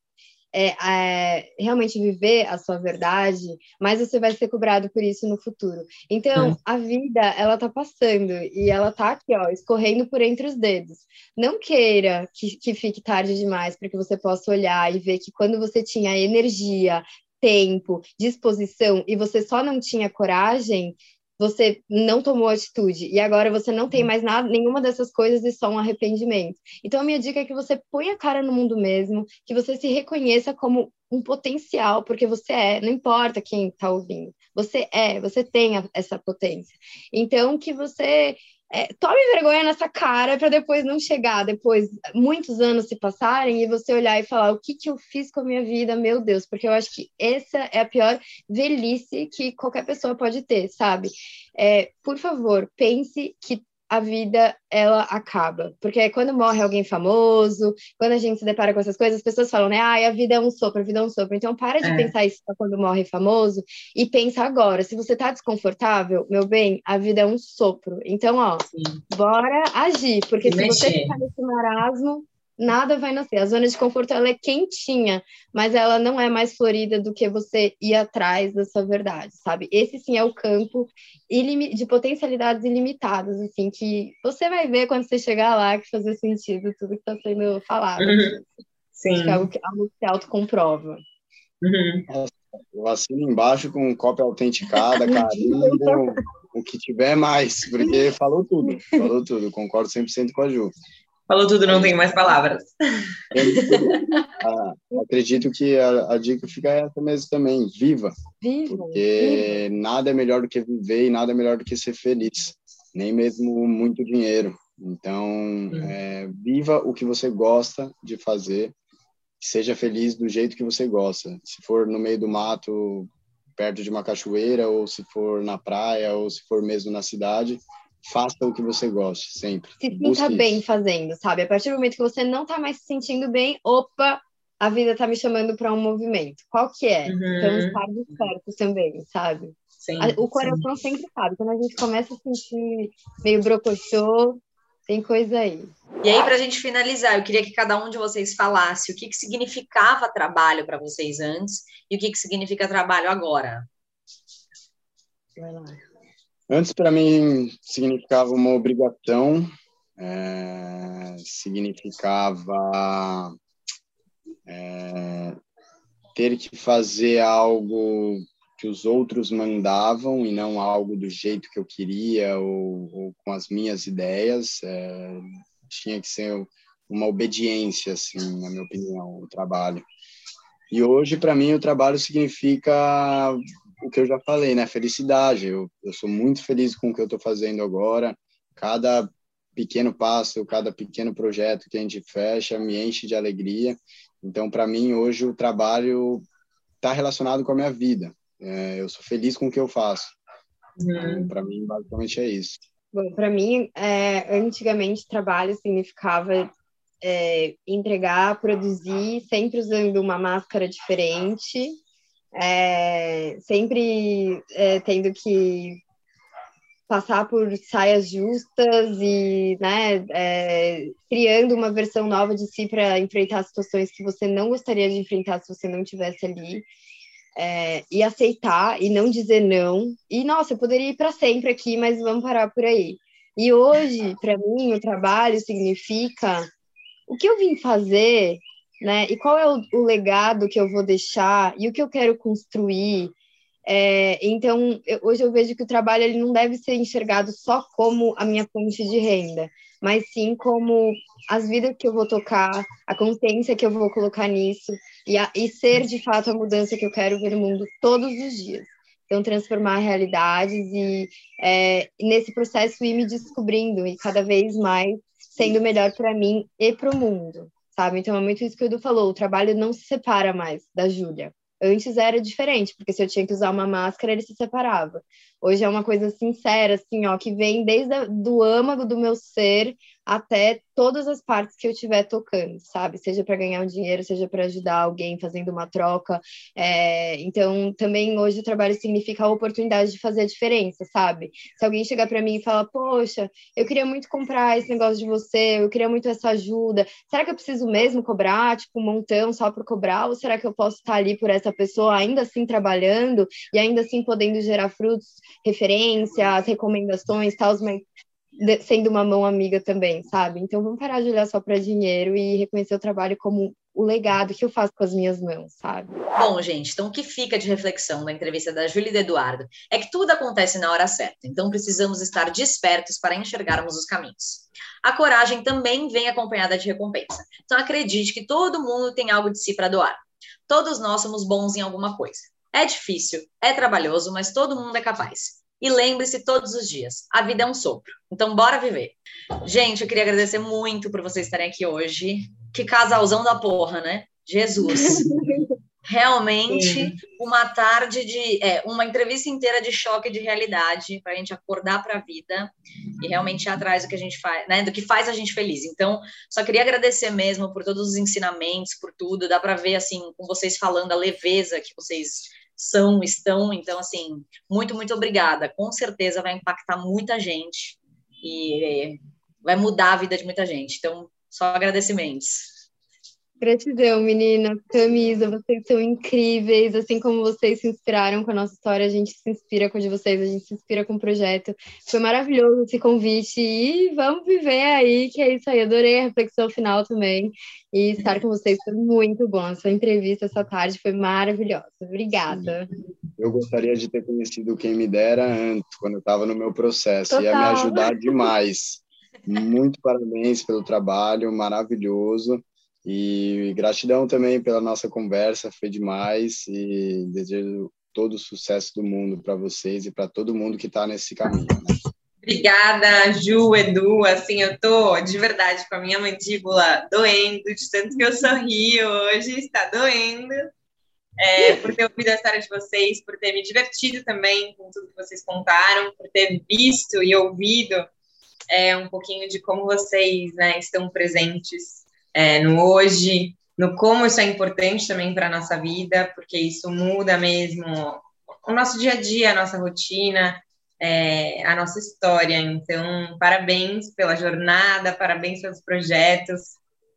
[SPEAKER 1] é, é, realmente viver a sua verdade, mais você vai ser cobrado por isso no futuro. Então, é. a vida, ela tá passando e ela tá aqui, ó, escorrendo por entre os dedos. Não queira que, que fique tarde demais para que você possa olhar e ver que quando você tinha energia, tempo, disposição e você só não tinha coragem, você não tomou atitude e agora você não tem uhum. mais nada, nenhuma dessas coisas e só um arrependimento. Então a minha dica é que você ponha a cara no mundo mesmo, que você se reconheça como um potencial, porque você é, não importa quem está ouvindo, você é, você tem a, essa potência. Então que você é, tome vergonha nessa cara para depois não chegar, depois muitos anos se passarem e você olhar e falar o que, que eu fiz com a minha vida, meu Deus, porque eu acho que essa é a pior velhice que qualquer pessoa pode ter, sabe? É, por favor, pense que a vida ela acaba. Porque quando morre alguém famoso, quando a gente se depara com essas coisas, as pessoas falam, né? Ah, a vida é um sopro, a vida é um sopro. Então para de é. pensar isso quando morre famoso e pensa agora. Se você tá desconfortável, meu bem, a vida é um sopro. Então, ó, Sim. bora agir. Porque se, se você ficar nesse marasmo, nada vai nascer. A zona de conforto ela é quentinha, mas ela não é mais florida do que você ir atrás da sua verdade, sabe? Esse sim é o campo de potencialidades ilimitadas, assim, que você vai ver quando você chegar lá que fazer sentido tudo que está sendo falado. Uhum. Sim. Acho que é algo que, algo que se autocomprova.
[SPEAKER 3] Uhum. Eu assino embaixo com cópia autenticada, carimbo, o que tiver mais, porque falou tudo, falou tudo, concordo 100% com a Ju.
[SPEAKER 4] Falou tudo, não tenho mais palavras.
[SPEAKER 3] Ah, acredito que a, a, dica fica essa mesmo também, viva. Viva. Porque viva. nada é melhor do que viver e nada é melhor do que ser feliz, nem mesmo muito dinheiro. Então, hum. é, viva o que você gosta de fazer, seja feliz do jeito que você gosta. Se for no meio do mato, perto de uma cachoeira, ou se for na praia, ou se for mesmo na cidade, faça o que você goste, sempre.
[SPEAKER 1] Se sinta bem isso. fazendo, sabe? A partir do momento que você não tá mais se sentindo bem, opa, a vida tá me chamando para um movimento. Qual que é? Uhum. Então, estar certo também, sabe? Sim, o coração sim. sempre sabe. Quando a gente começa a sentir meio brocochô, tem coisa aí.
[SPEAKER 2] E aí, para a gente finalizar, eu queria que cada um de vocês falasse o que, que significava trabalho para vocês antes e o que, que significa trabalho agora.
[SPEAKER 3] Vai lá. Antes, para mim, significava uma obrigação, é, significava é, ter que fazer algo que os outros mandavam e não algo do jeito que eu queria ou, ou com as minhas ideias. É, tinha que ser uma obediência, assim, na minha opinião, o trabalho. E hoje, para mim, o trabalho significa o que eu já falei, né? Felicidade. Eu, eu sou muito feliz com o que eu estou fazendo agora. Cada pequeno passo, cada pequeno projeto que a gente fecha me enche de alegria. Então, para mim, hoje o trabalho está relacionado com a minha vida. É, eu sou feliz com o que eu faço. Uhum. Então, para mim, basicamente é isso.
[SPEAKER 1] Para mim, é, antigamente, trabalho significava é, entregar, produzir, sempre usando uma máscara diferente, é, sempre é, tendo que passar por saias justas e né, é, criando uma versão nova de si para enfrentar situações que você não gostaria de enfrentar se você não estivesse ali. É, e aceitar e não dizer não. E nossa, eu poderia ir para sempre aqui, mas vamos parar por aí. E hoje, para mim, o trabalho significa o que eu vim fazer né? E qual é o, o, legado que eu vou deixar e o que eu quero construir. É, então, eu, hoje eu vejo que o trabalho ele não deve ser enxergado só como a minha fonte de renda, mas sim como as vidas que eu vou tocar, a consciência que eu vou colocar nisso e, a, e ser de fato a mudança que eu quero ver no mundo todos os dias. Então, transformar realidades e é, nesse processo ir me descobrindo e cada vez mais sendo melhor para mim e para o mundo sabe? Então é muito isso que o Edu falou, o trabalho não se separa mais da Júlia. Antes era diferente, porque se eu tinha que usar uma máscara, ele se separava. Hoje é uma coisa sincera, assim, ó, que vem desde o do âmago do meu ser até todas as partes que eu estiver tocando, sabe? Seja para ganhar um dinheiro, seja para ajudar alguém fazendo uma troca. É, então, também hoje o trabalho significa a oportunidade de fazer a diferença, sabe? Se alguém chegar para mim e falar, poxa, eu queria muito comprar esse negócio de você, eu queria muito essa ajuda, será que eu preciso mesmo cobrar, tipo, um montão só por cobrar? Ou será que eu posso estar ali por essa pessoa ainda assim trabalhando e ainda assim podendo gerar frutos, referências, recomendações, tal, mas sendo uma mão amiga também, sabe? Então vamos parar de olhar só para dinheiro e reconhecer o trabalho como o legado que eu faço com as minhas mãos, sabe?
[SPEAKER 2] Bom, gente, então o que fica de reflexão da entrevista da Júlia e do Eduardo é que tudo acontece na hora certa, então precisamos estar despertos para enxergarmos os caminhos. A coragem também vem acompanhada de recompensa. Então acredite que todo mundo tem algo de si para doar. Todos nós somos bons em alguma coisa. É difícil, é trabalhoso, mas todo mundo é capaz. E lembre-se todos os dias: a vida é um sopro. Então, bora viver. Gente, eu queria agradecer muito por vocês estarem aqui hoje. Que casalzão da porra, né? Jesus. Realmente uma tarde de é, uma entrevista inteira de choque de realidade para a gente acordar para a vida e realmente ir atrás do que a gente faz, né? Do que faz a gente feliz. Então, só queria agradecer mesmo por todos os ensinamentos, por tudo. Dá para ver assim com vocês falando a leveza que vocês são, estão. Então, assim, muito, muito obrigada. Com certeza vai impactar muita gente e vai mudar a vida de muita gente. Então, só agradecimentos.
[SPEAKER 1] Gratidão, menina. Camisa, vocês são incríveis. Assim como vocês se inspiraram com a nossa história, a gente se inspira com a de vocês, a gente se inspira com o projeto. Foi maravilhoso esse convite e vamos viver aí, que é isso aí. Adorei a reflexão final também. E estar com vocês foi muito bom. A sua entrevista essa tarde foi maravilhosa. Obrigada.
[SPEAKER 3] Eu gostaria de ter conhecido quem me dera antes, quando eu estava no meu processo. Total. Ia me ajudar demais. Muito parabéns pelo trabalho, maravilhoso. E gratidão também pela nossa conversa, foi demais e desejo todo o sucesso do mundo para vocês e para todo mundo que está nesse caminho. Né?
[SPEAKER 4] Obrigada, Ju, Edu. Assim, eu tô de verdade com a minha mandíbula doendo, de tanto que eu sorri hoje, está doendo. É, por ter ouvido a história de vocês, por ter me divertido também com tudo que vocês contaram, por ter visto e ouvido é, um pouquinho de como vocês né, estão presentes é, no hoje, no como isso é importante também para a nossa vida, porque isso muda mesmo o nosso dia a dia, a nossa rotina, é, a nossa história. Então, parabéns pela jornada, parabéns pelos projetos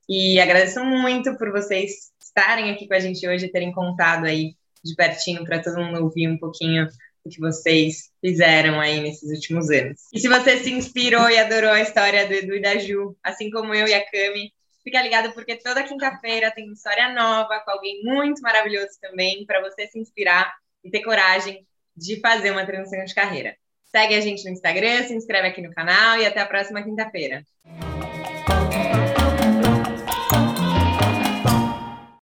[SPEAKER 4] e agradeço muito por vocês estarem aqui com a gente hoje e terem contado aí de pertinho para todo mundo ouvir um pouquinho o que vocês fizeram aí nesses últimos anos. E se você se inspirou e adorou a história do Edu e da Ju, assim como eu e a Cami, Fica ligado porque toda quinta-feira tem uma história nova com alguém muito maravilhoso também para você se inspirar e ter coragem de fazer uma transição de carreira. Segue a gente no Instagram, se inscreve aqui no canal e até a próxima quinta-feira.